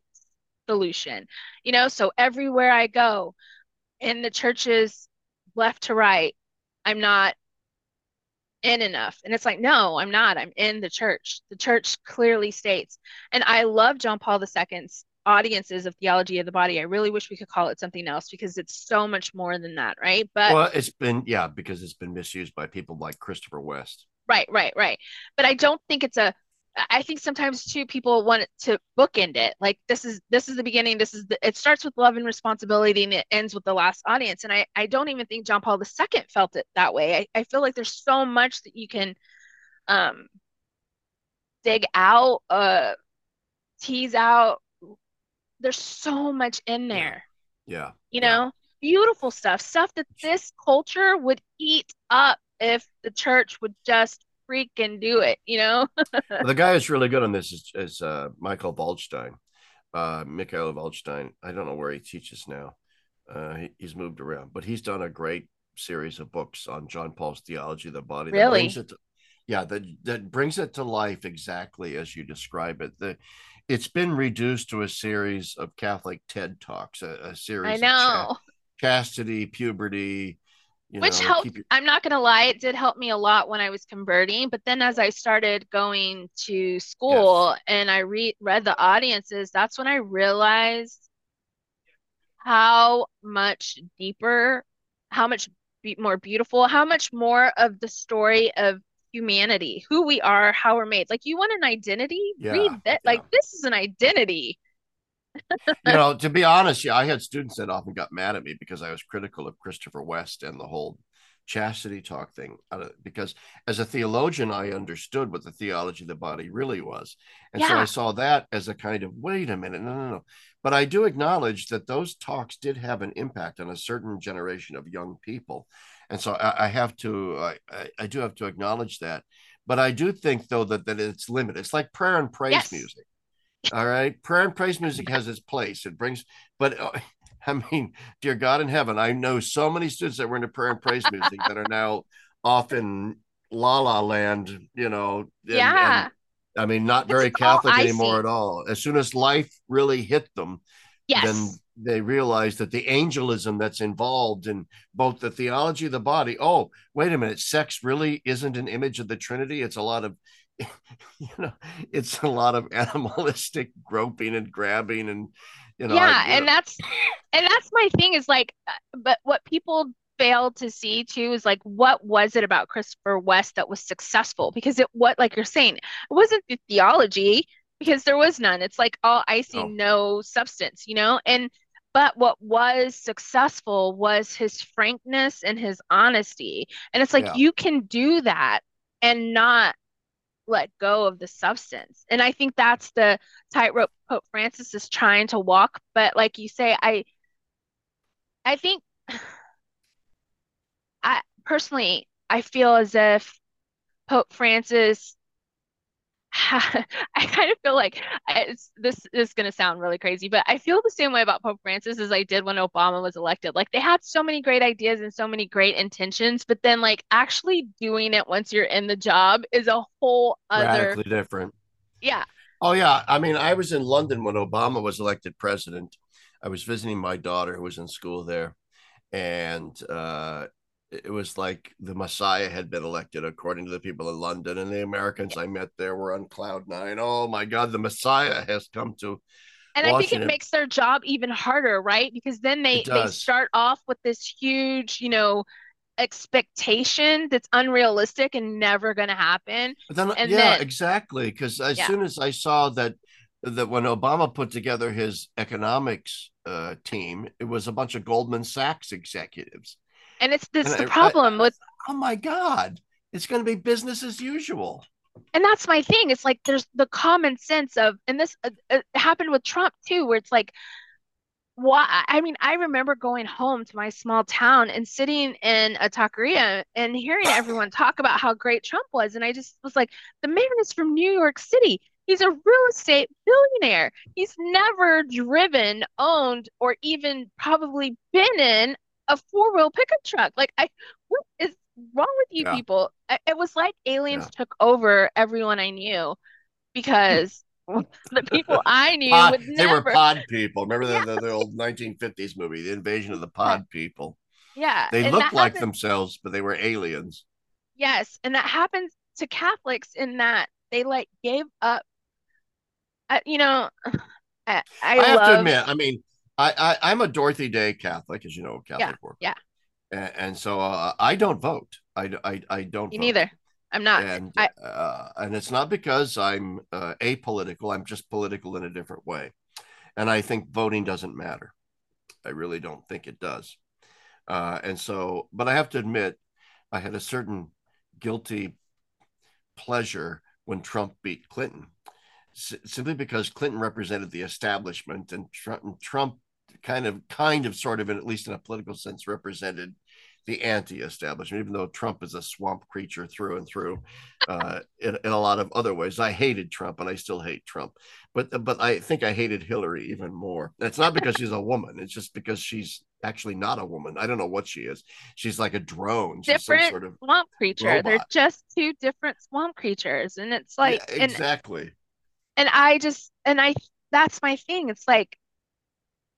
solution. You know, so everywhere I go, in the churches left to right, I'm not in enough. And it's like, no, I'm not. I'm in the church. The church clearly states. And I love John Paul II's audiences of theology of the body. I really wish we could call it something else because it's so much more than that, right? But well, it's been yeah, because it's been misused by people like Christopher West. Right, right, right. But I don't think it's a I think sometimes too people want to bookend it. Like this is this is the beginning. This is the, it starts with love and responsibility and it ends with the last audience. And I I don't even think John Paul II felt it that way. I, I feel like there's so much that you can um dig out, uh tease out. There's so much in there. Yeah. You know, yeah. beautiful stuff, stuff that this culture would eat up if the church would just freaking do it, you know? the guy who's really good on this is, is uh, Michael Waldstein, uh, Michael Waldstein. I don't know where he teaches now. Uh, he, he's moved around, but he's done a great series of books on John Paul's theology of the body. Really? To, yeah, that that brings it to life exactly as you describe it. The it's been reduced to a series of Catholic TED talks, a, a series. I know. chastity, puberty, you Which know, helped. Your... I'm not going to lie, it did help me a lot when I was converting. But then as I started going to school yes. and I read read the audiences, that's when I realized how much deeper, how much be- more beautiful, how much more of the story of humanity, who we are, how we're made. Like you want an identity? Yeah, read that. Yeah. Like this is an identity you know, to be honest, yeah, I had students that often got mad at me because I was critical of Christopher West and the whole chastity talk thing. Uh, because as a theologian, I understood what the theology of the body really was. And yeah. so I saw that as a kind of wait a minute, no, no, no. But I do acknowledge that those talks did have an impact on a certain generation of young people. And so I, I have to, I, I do have to acknowledge that. But I do think, though, that, that it's limited. It's like prayer and praise yes. music all right. Prayer and praise music has its place. It brings, but uh, I mean, dear God in heaven, I know so many students that were into prayer and praise music that are now off in la la land, you know. And, yeah. And, I mean, not very Catholic anymore at all. As soon as life really hit them, yes. then they realize that the angelism that's involved in both the theology of the body. Oh, wait a minute, sex really isn't an image of the Trinity. It's a lot of you know, it's a lot of animalistic groping and grabbing and you know. Yeah, I, and know. that's and that's my thing is like, uh, but what people fail to see too is like what was it about Christopher West that was successful? Because it what like you're saying, it wasn't the theology because there was none. It's like all icy, oh. no substance, you know, and but what was successful was his frankness and his honesty. And it's like yeah. you can do that and not let go of the substance. And I think that's the tightrope Pope Francis is trying to walk. But like you say, I I think I personally I feel as if Pope Francis I kind of feel like it's, this, this is going to sound really crazy, but I feel the same way about Pope Francis as I did when Obama was elected. Like they had so many great ideas and so many great intentions, but then like actually doing it once you're in the job is a whole other radically different. Yeah. Oh yeah. I mean, I was in London when Obama was elected president. I was visiting my daughter who was in school there, and uh, it was like the Messiah had been elected, according to the people in London. And the Americans I met there were on cloud nine. Oh my God, the Messiah has come to. And Washington. I think it makes their job even harder, right? Because then they they start off with this huge, you know, expectation that's unrealistic and never going to happen. But then, and yeah, then, exactly. Because as yeah. soon as I saw that that when Obama put together his economics uh, team, it was a bunch of Goldman Sachs executives and it's this and the I, problem I, with oh my god, it's going to be business as usual. And that's my thing. It's like there's the common sense of, and this uh, uh, happened with Trump too, where it's like, why? I mean, I remember going home to my small town and sitting in a taqueria and hearing everyone talk about how great Trump was, and I just was like, the man is from New York City. He's a real estate billionaire. He's never driven, owned, or even probably been in a four wheel pickup truck. Like, I what is wrong with you yeah. people? I, it was like aliens yeah. took over everyone I knew because the people I knew pod, would never. They were pod people. Remember the, the, the, old 1950s movie, The Invasion of the Pod People? Yeah. They looked like themselves, but they were aliens. Yes. And that happens to Catholics in that they like gave up. Uh, you know, I, I, I have to admit, I mean, I, I am a Dorothy Day Catholic, as you know, Catholic yeah, work. Yeah. And, and so uh, I don't vote. I, I, I don't. You neither. I'm not. and I, uh, and it's not because I'm uh, apolitical. I'm just political in a different way, and I think voting doesn't matter. I really don't think it does. Uh, and so, but I have to admit, I had a certain guilty pleasure when Trump beat Clinton, simply because Clinton represented the establishment, and Trump, Trump kind of, kind of, sort of, in at least in a political sense, represented the anti-establishment, even though Trump is a swamp creature through and through, uh, in, in, a lot of other ways. I hated Trump, and I still hate Trump, but but I think I hated Hillary even more. It's not because she's a woman; it's just because she's actually not a woman. I don't know what she is. She's like a drone. She's different sort of swamp creature. Robot. They're just two different swamp creatures, and it's like yeah, exactly. And, and I just and I that's my thing. It's like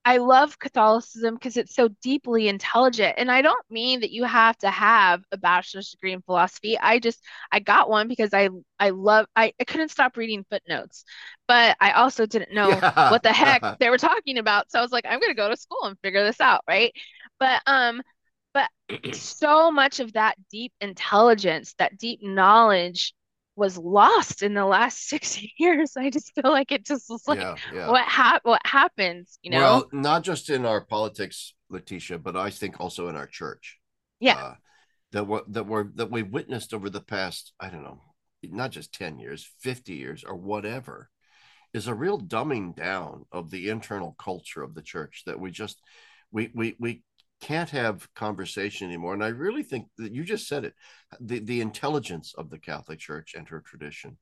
I love Catholicism because it's so deeply intelligent. And I don't mean that you have to have a bachelor's degree in philosophy. I just I got one because I I love I, I couldn't stop reading footnotes. But I also didn't know yeah. what the heck they were talking about. So I was like, I'm gonna go to school and figure this out, right? But um but so much of that deep intelligence, that deep knowledge was lost in the last six years. I just feel like it just was like yeah, yeah. what hap- what happens, you know? Well, not just in our politics, Leticia, but I think also in our church. Yeah. Uh, that we that we're that we witnessed over the past, I don't know, not just 10 years, 50 years, or whatever, is a real dumbing down of the internal culture of the church that we just we we we can't have conversation anymore. And I really think that you just said it the, the intelligence of the Catholic Church and her tradition.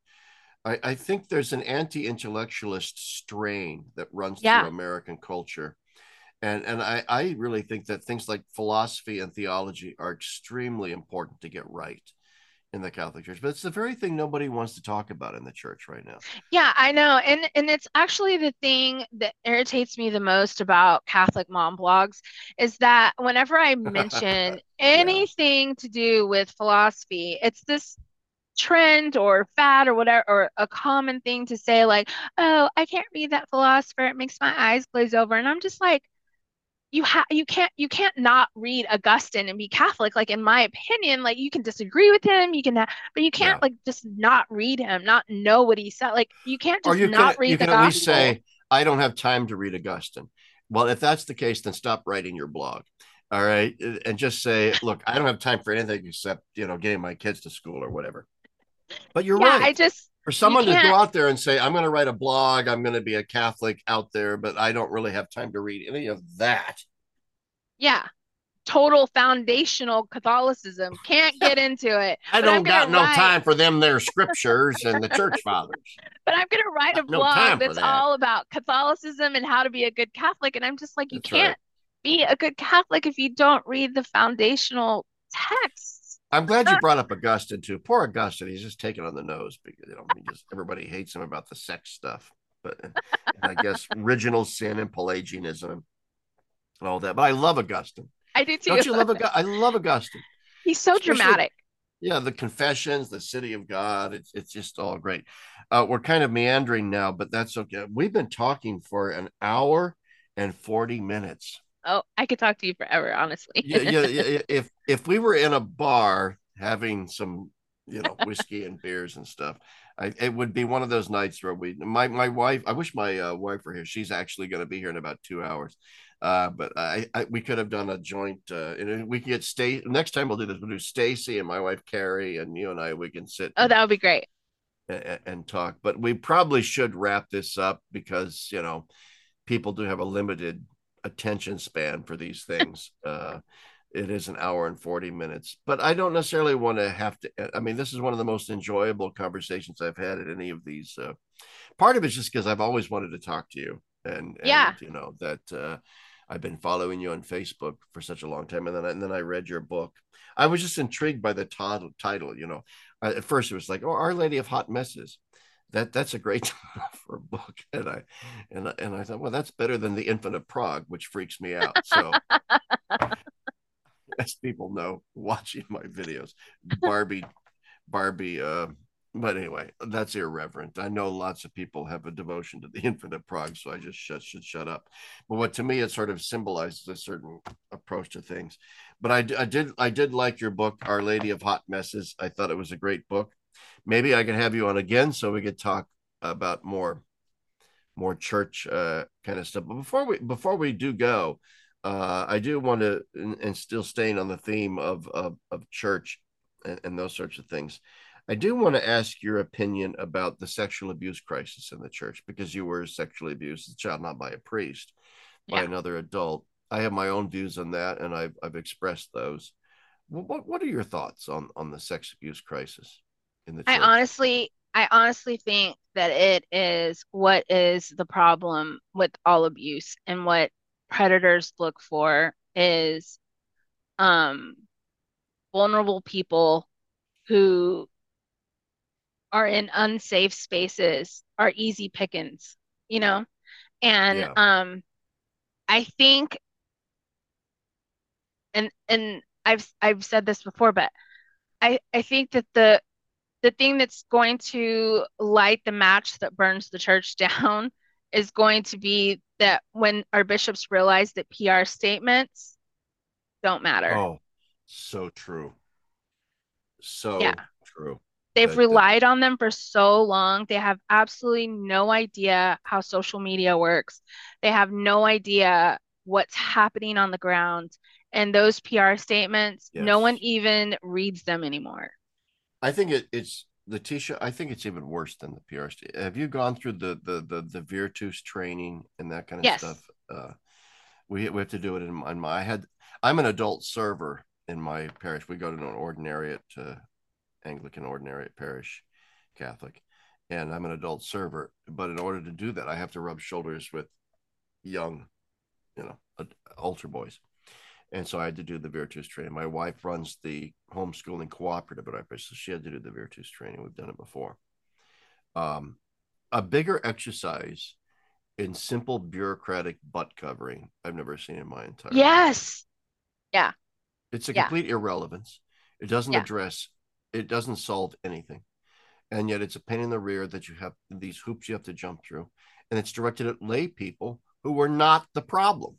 I, I think there's an anti intellectualist strain that runs yeah. through American culture. And, and I, I really think that things like philosophy and theology are extremely important to get right in the Catholic Church, but it's the very thing nobody wants to talk about in the church right now. Yeah, I know. And and it's actually the thing that irritates me the most about Catholic mom blogs is that whenever I mention anything yeah. to do with philosophy, it's this trend or fad or whatever or a common thing to say like, "Oh, I can't read that philosopher. It makes my eyes glaze over." And I'm just like, you have you can't you can't not read Augustine and be Catholic. Like in my opinion, like you can disagree with him, you can, but you can't yeah. like just not read him, not know what he said. Like you can't just you not can, read. You can at least say, "I don't have time to read Augustine." Well, if that's the case, then stop writing your blog. All right, and just say, "Look, I don't have time for anything except you know getting my kids to school or whatever." But you're yeah, right. I just for someone to go out there and say, I'm going to write a blog, I'm going to be a Catholic out there, but I don't really have time to read any of that. Yeah. Total foundational Catholicism. Can't get into it. I don't got no write... time for them their scriptures and the church fathers. But I'm going to write a blog no that's that. all about Catholicism and how to be a good Catholic. And I'm just like, you that's can't right. be a good Catholic if you don't read the foundational texts I'm glad you brought up Augustine too. Poor Augustine, he's just taken on the nose because you know he just everybody hates him about the sex stuff. But I guess original sin and Pelagianism and all that. But I love Augustine. I do too. Don't you love Augustine? I love Augustine. He's so Especially, dramatic. Yeah, the Confessions, the City of God. It's it's just all great. Uh, we're kind of meandering now, but that's okay. We've been talking for an hour and forty minutes. Oh, I could talk to you forever, honestly. yeah, yeah, yeah. If if we were in a bar having some, you know, whiskey and beers and stuff, I, it would be one of those nights where we. My my wife. I wish my uh, wife were here. She's actually going to be here in about two hours. Uh, but I, I, we could have done a joint. Uh, and we can get stay next time. We'll do this. We'll do Stacy and my wife Carrie and you and I. We can sit. Oh, that would be great. And, and talk. But we probably should wrap this up because you know people do have a limited attention span for these things. uh, it is an hour and 40 minutes, but I don't necessarily want to have to. I mean, this is one of the most enjoyable conversations I've had at any of these. Uh, part of it's just because I've always wanted to talk to you, and, and yeah, you know that uh, I've been following you on Facebook for such a long time, and then and then I read your book. I was just intrigued by the title. Title, you know, at first it was like, "Oh, Our Lady of Hot Messes," that that's a great title for a book and i and, and i thought well that's better than the infant of prague which freaks me out so as people know watching my videos barbie barbie uh but anyway, that's irreverent. I know lots of people have a devotion to the infant of Prague, so I just shut, should shut up. But what to me it sort of symbolizes a certain approach to things. But I, I did I did like your book, Our Lady of Hot Messes. I thought it was a great book. Maybe I can have you on again so we could talk about more more church uh, kind of stuff. But before we before we do go, uh, I do want to and, and, still staying on the theme of of, of church and, and those sorts of things. I do want to ask your opinion about the sexual abuse crisis in the church because you were sexually abused as a child, not by a priest, by yeah. another adult. I have my own views on that, and I've I've expressed those. What what are your thoughts on on the sex abuse crisis in the church? I honestly I honestly think that it is what is the problem with all abuse and what predators look for is um vulnerable people who are in unsafe spaces are easy pickings, you know? And yeah. um I think and and I've I've said this before, but I I think that the the thing that's going to light the match that burns the church down is going to be that when our bishops realize that PR statements don't matter. Oh, so true. So yeah. true. They've relied on them for so long. They have absolutely no idea how social media works. They have no idea what's happening on the ground. And those PR statements, yes. no one even reads them anymore. I think it, it's Leticia. I think it's even worse than the PR. St- have you gone through the the the the Virtus training and that kind of yes. stuff? Uh, we we have to do it in, in my. I had. I'm an adult server in my parish. We go to an ordinariate uh, Anglican ordinary parish Catholic, and I'm an adult server. But in order to do that, I have to rub shoulders with young, you know, altar boys. And so I had to do the Virtus training. My wife runs the homeschooling cooperative at our parish, so she had to do the Virtus training. We've done it before. Um, a bigger exercise in simple bureaucratic butt covering I've never seen in my entire yes, life. yeah, it's a complete irrelevance. It doesn't yeah. address it doesn't solve anything and yet it's a pain in the rear that you have these hoops you have to jump through and it's directed at lay people who were not the problem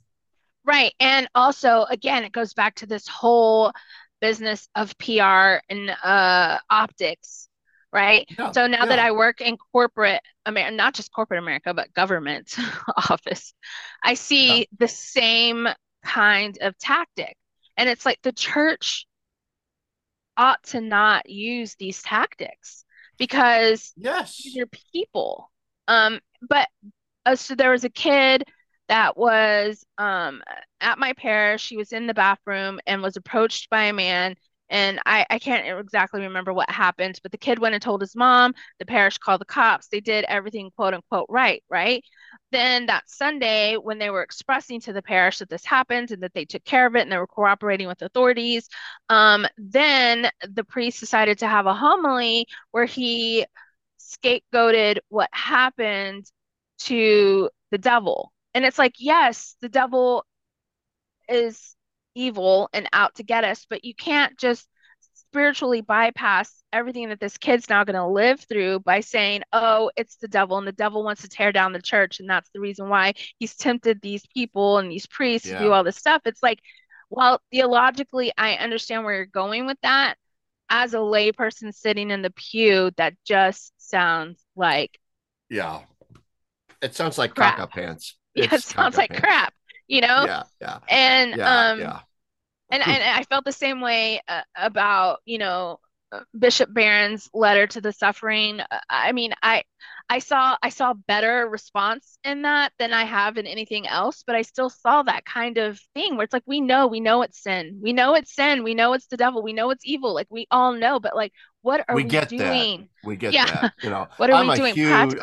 right and also again it goes back to this whole business of pr and uh, optics right yeah, so now yeah. that i work in corporate america not just corporate america but government office i see yeah. the same kind of tactic and it's like the church ought to not use these tactics because yes these are people um but uh, so there was a kid that was um at my parish she was in the bathroom and was approached by a man and I, I can't exactly remember what happened, but the kid went and told his mom. The parish called the cops. They did everything quote unquote right, right? Then that Sunday, when they were expressing to the parish that this happened and that they took care of it and they were cooperating with authorities, um, then the priest decided to have a homily where he scapegoated what happened to the devil. And it's like, yes, the devil is evil and out to get us, but you can't just spiritually bypass everything that this kid's now going to live through by saying, oh, it's the devil and the devil wants to tear down the church. And that's the reason why he's tempted these people and these priests yeah. to do all this stuff. It's like, well, theologically, I understand where you're going with that. As a layperson sitting in the pew, that just sounds like. Yeah. It sounds like crap. caca pants. Yeah, it sounds like pants. crap you know? Yeah, yeah. And yeah, um, yeah. and and I felt the same way uh, about you know Bishop Barron's letter to the suffering. Uh, I mean, I I saw I saw better response in that than I have in anything else, but I still saw that kind of thing where it's like we know we know it's sin, we know it's sin, we know it's the devil, we know it's evil, like we all know, but like what are we, we get doing? That. We get yeah. that. You know, what are I'm we doing huge,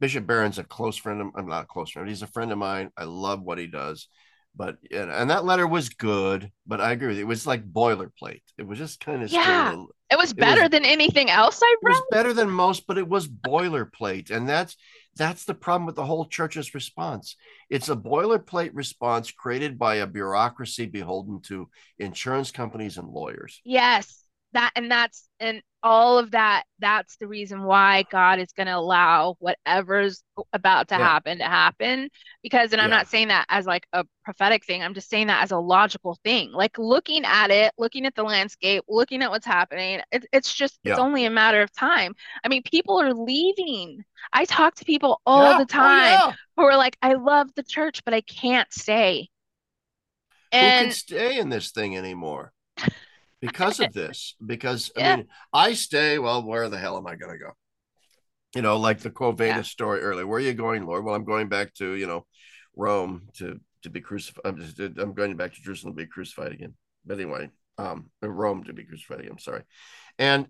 Bishop Barron's a close friend of I'm not a close friend. He's a friend of mine. I love what he does. But and that letter was good, but I agree with you. It was like boilerplate. It was just kind of yeah. Still, it was better it was, than anything else I read. It was better than most, but it was boilerplate, and that's that's the problem with the whole church's response. It's a boilerplate response created by a bureaucracy beholden to insurance companies and lawyers. Yes, that and that's and all of that that's the reason why god is going to allow whatever's about to yeah. happen to happen because and i'm yeah. not saying that as like a prophetic thing i'm just saying that as a logical thing. Like looking at it looking at the landscape looking at what's happening it, it's just yeah. it's only a matter of time. I mean people are leaving. I talk to people all the oh, time oh, who are like i love the church but i can't stay. And who can stay in this thing anymore because of this. Because yeah. I mean, I stay. Well, where the hell am I going to go? You know, like the Quo Vadis yeah. story earlier. Where are you going, Lord? Well, I'm going back to you know Rome to to be crucified. I'm just I'm going back to Jerusalem to be crucified again. But anyway, um, Rome to be crucified again. I'm sorry, and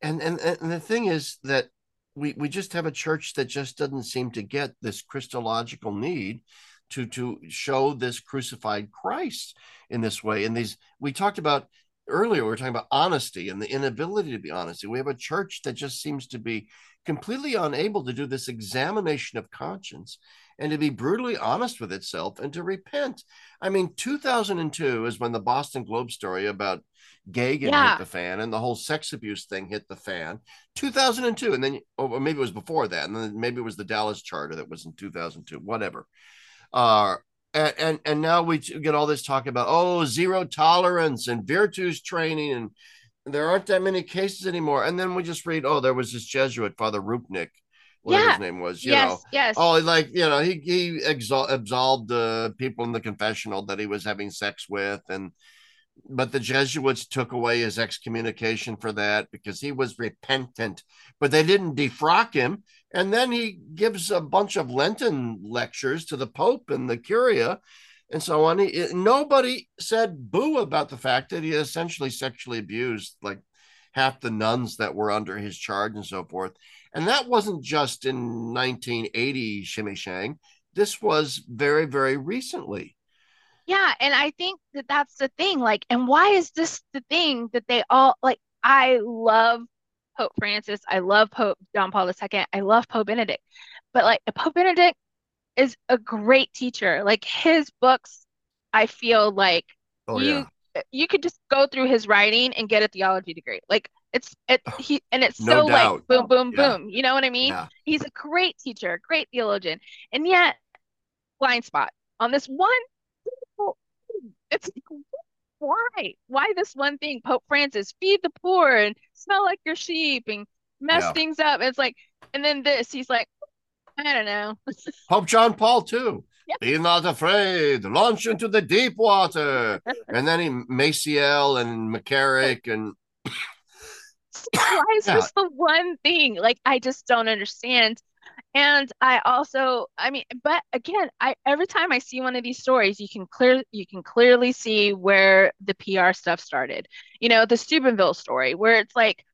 and and and the thing is that we we just have a church that just doesn't seem to get this Christological need to to show this crucified Christ in this way. And these we talked about earlier, we were talking about honesty and the inability to be honest. We have a church that just seems to be completely unable to do this examination of conscience and to be brutally honest with itself and to repent. I mean, 2002 is when the Boston Globe story about Geoghan yeah. hit the fan and the whole sex abuse thing hit the fan. 2002, and then, or maybe it was before that, and then maybe it was the Dallas Charter that was in 2002, whatever. Uh, and, and, and now we get all this talk about oh zero tolerance and Virtus training and there aren't that many cases anymore and then we just read oh there was this jesuit father rupnik whatever yeah. his name was you yes, know yes oh like you know he he exol- absolved the people in the confessional that he was having sex with and but the Jesuits took away his excommunication for that because he was repentant, but they didn't defrock him. And then he gives a bunch of Lenten lectures to the Pope and the Curia and so on. He, nobody said boo about the fact that he essentially sexually abused like half the nuns that were under his charge and so forth. And that wasn't just in 1980 Shimmy Shang. This was very, very recently. Yeah, and I think that that's the thing. Like, and why is this the thing that they all like? I love Pope Francis. I love Pope John Paul II. I love Pope Benedict. But like, Pope Benedict is a great teacher. Like his books, I feel like oh, you yeah. you could just go through his writing and get a theology degree. Like it's it he and it's no so doubt. like boom boom yeah. boom. You know what I mean? Yeah. He's a great teacher, great theologian, and yet blind spot on this one it's like, why? Why this one thing? Pope Francis, feed the poor and smell like your sheep and mess yeah. things up. It's like, and then this, he's like, I don't know. Pope John Paul II. Yep. Be not afraid. Launch into the deep water. and then he Maciel and McCarrick and why is yeah. this the one thing? Like I just don't understand. And I also, I mean, but again, I every time I see one of these stories, you can clear you can clearly see where the PR stuff started. You know, the Steubenville story, where it's like,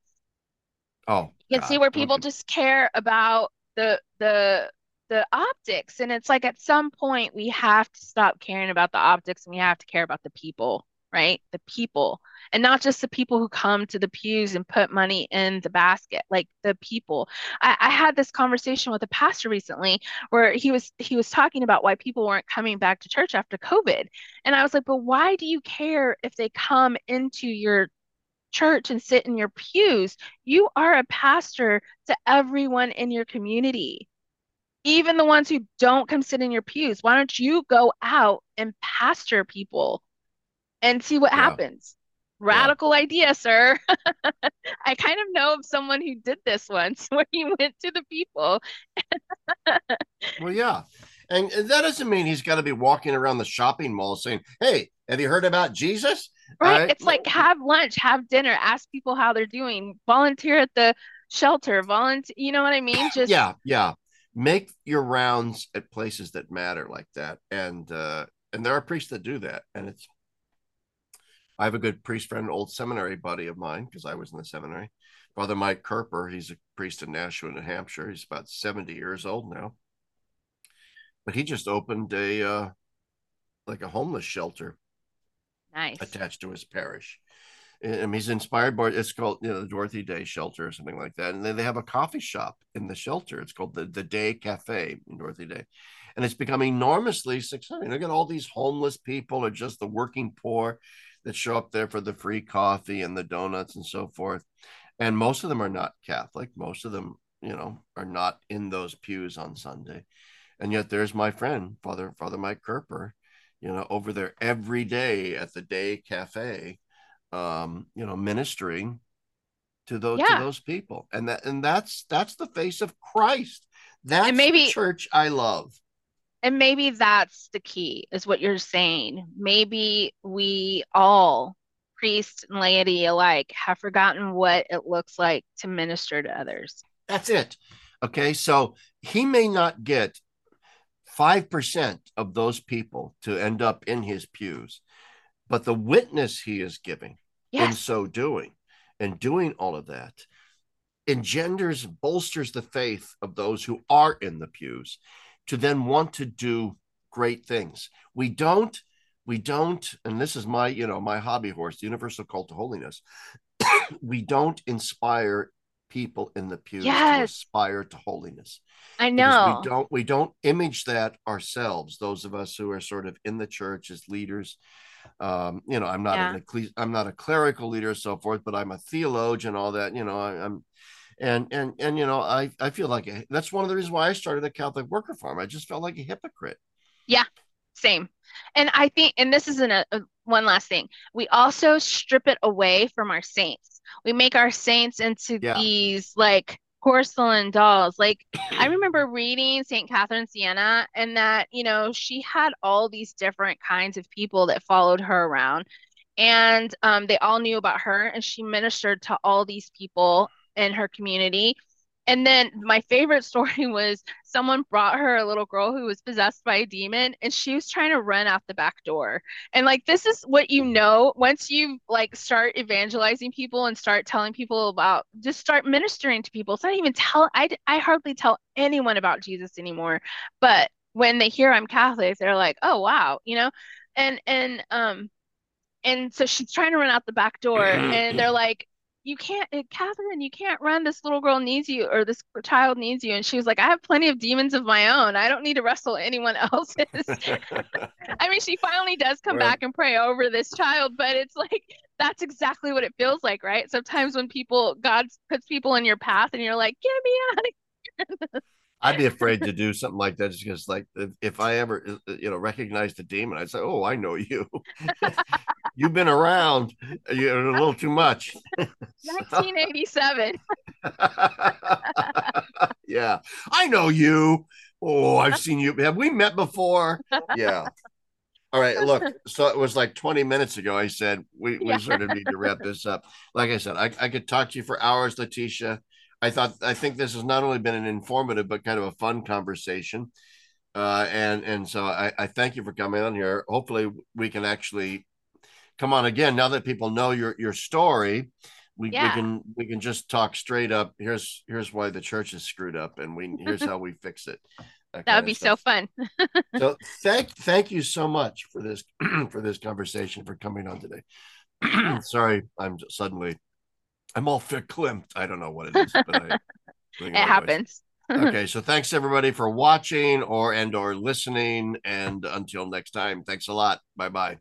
oh, you can God. see where people just care about the the the optics, and it's like at some point we have to stop caring about the optics and we have to care about the people right? The people, and not just the people who come to the pews and put money in the basket, like the people. I, I had this conversation with a pastor recently where he was he was talking about why people weren't coming back to church after COVID, and I was like, but why do you care if they come into your church and sit in your pews? You are a pastor to everyone in your community even the ones who don't come sit in your pews, why don't you go out and pastor people and see what yeah. happens. Radical yeah. idea, sir. I kind of know of someone who did this once where he went to the people. well, yeah. And that doesn't mean he's got to be walking around the shopping mall saying, Hey, have you heard about Jesus? Right. right. It's like have lunch, have dinner, ask people how they're doing, volunteer at the shelter, volunteer. You know what I mean? Just yeah, yeah. Make your rounds at places that matter like that. And, uh, and there are priests that do that. And it's I have a good priest friend, old seminary buddy of mine, because I was in the seminary. Father Mike Kerper, he's a priest in Nashua, New Hampshire. He's about 70 years old now. But he just opened a uh, like a homeless shelter nice. attached to his parish. And he's inspired by it's called you know the Dorothy Day Shelter or something like that. And then they have a coffee shop in the shelter. It's called the, the Day Cafe in Dorothy Day. And it's become enormously successful. Look at all these homeless people or just the working poor that show up there for the free coffee and the donuts and so forth. And most of them are not Catholic. Most of them, you know, are not in those pews on Sunday. And yet there's my friend, Father Father Mike Kerper, you know, over there every day at the Day Cafe, um, you know, ministering to those yeah. to those people. And that and that's that's the face of Christ. That's and maybe, the church I love. And maybe that's the key, is what you're saying. Maybe we all, priests and laity alike, have forgotten what it looks like to minister to others. That's it. Okay. So he may not get 5% of those people to end up in his pews, but the witness he is giving yes. in so doing and doing all of that engenders, bolsters the faith of those who are in the pews to then want to do great things. We don't, we don't, and this is my, you know, my hobby horse, the universal cult to holiness. we don't inspire people in the pews yes. to aspire to holiness. I know. we don't we don't image that ourselves, those of us who are sort of in the church as leaders um, you know, I'm not yeah. an I'm not a clerical leader, so forth, but I'm a theologian, all that. You know, I, am and and and you know, I I feel like a, that's one of the reasons why I started a Catholic worker farm. I just felt like a hypocrite. Yeah, same. And I think, and this isn't a, a one last thing. We also strip it away from our saints. We make our saints into yeah. these like porcelain dolls. Like I remember reading St. Catherine Siena and that, you know, she had all these different kinds of people that followed her around. And um, they all knew about her and she ministered to all these people in her community and then my favorite story was someone brought her a little girl who was possessed by a demon and she was trying to run out the back door. And like this is what you know once you like start evangelizing people and start telling people about just start ministering to people. So I even tell I I hardly tell anyone about Jesus anymore. But when they hear I'm Catholic, they're like, "Oh, wow," you know? And and um and so she's trying to run out the back door and they're like you can't eh, catherine you can't run this little girl needs you or this child needs you. And she was like i have plenty of demons of my own. I don't need to wrestle anyone else's. I mean she finally does come right. back and pray over this child but it's like that's exactly what it feels like right? Sometimes when people god puts people in your path and you're like get me out of here I'd be afraid to do something like that just because, like, if I ever, uh, you know, recognize the demon, I'd say, "Oh, I know you. You've been around. You're a little too much." 1987. yeah, I know you. Oh, I've seen you. Have we met before? Yeah. All right, look. So it was like 20 minutes ago. I said we, we yeah. sort of need to wrap this up. Like I said, I, I could talk to you for hours, Leticia. I thought I think this has not only been an informative but kind of a fun conversation. Uh, and and so I, I thank you for coming on here. Hopefully we can actually come on again now that people know your your story. We, yeah. we can we can just talk straight up. Here's here's why the church is screwed up, and we here's how we fix it. That, that would be so fun. so thank thank you so much for this for this conversation for coming on today. Sorry, I'm suddenly I'm all verklempt. I don't know what it is, but I, it happens. okay, so thanks everybody for watching or and or listening, and until next time, thanks a lot. Bye bye.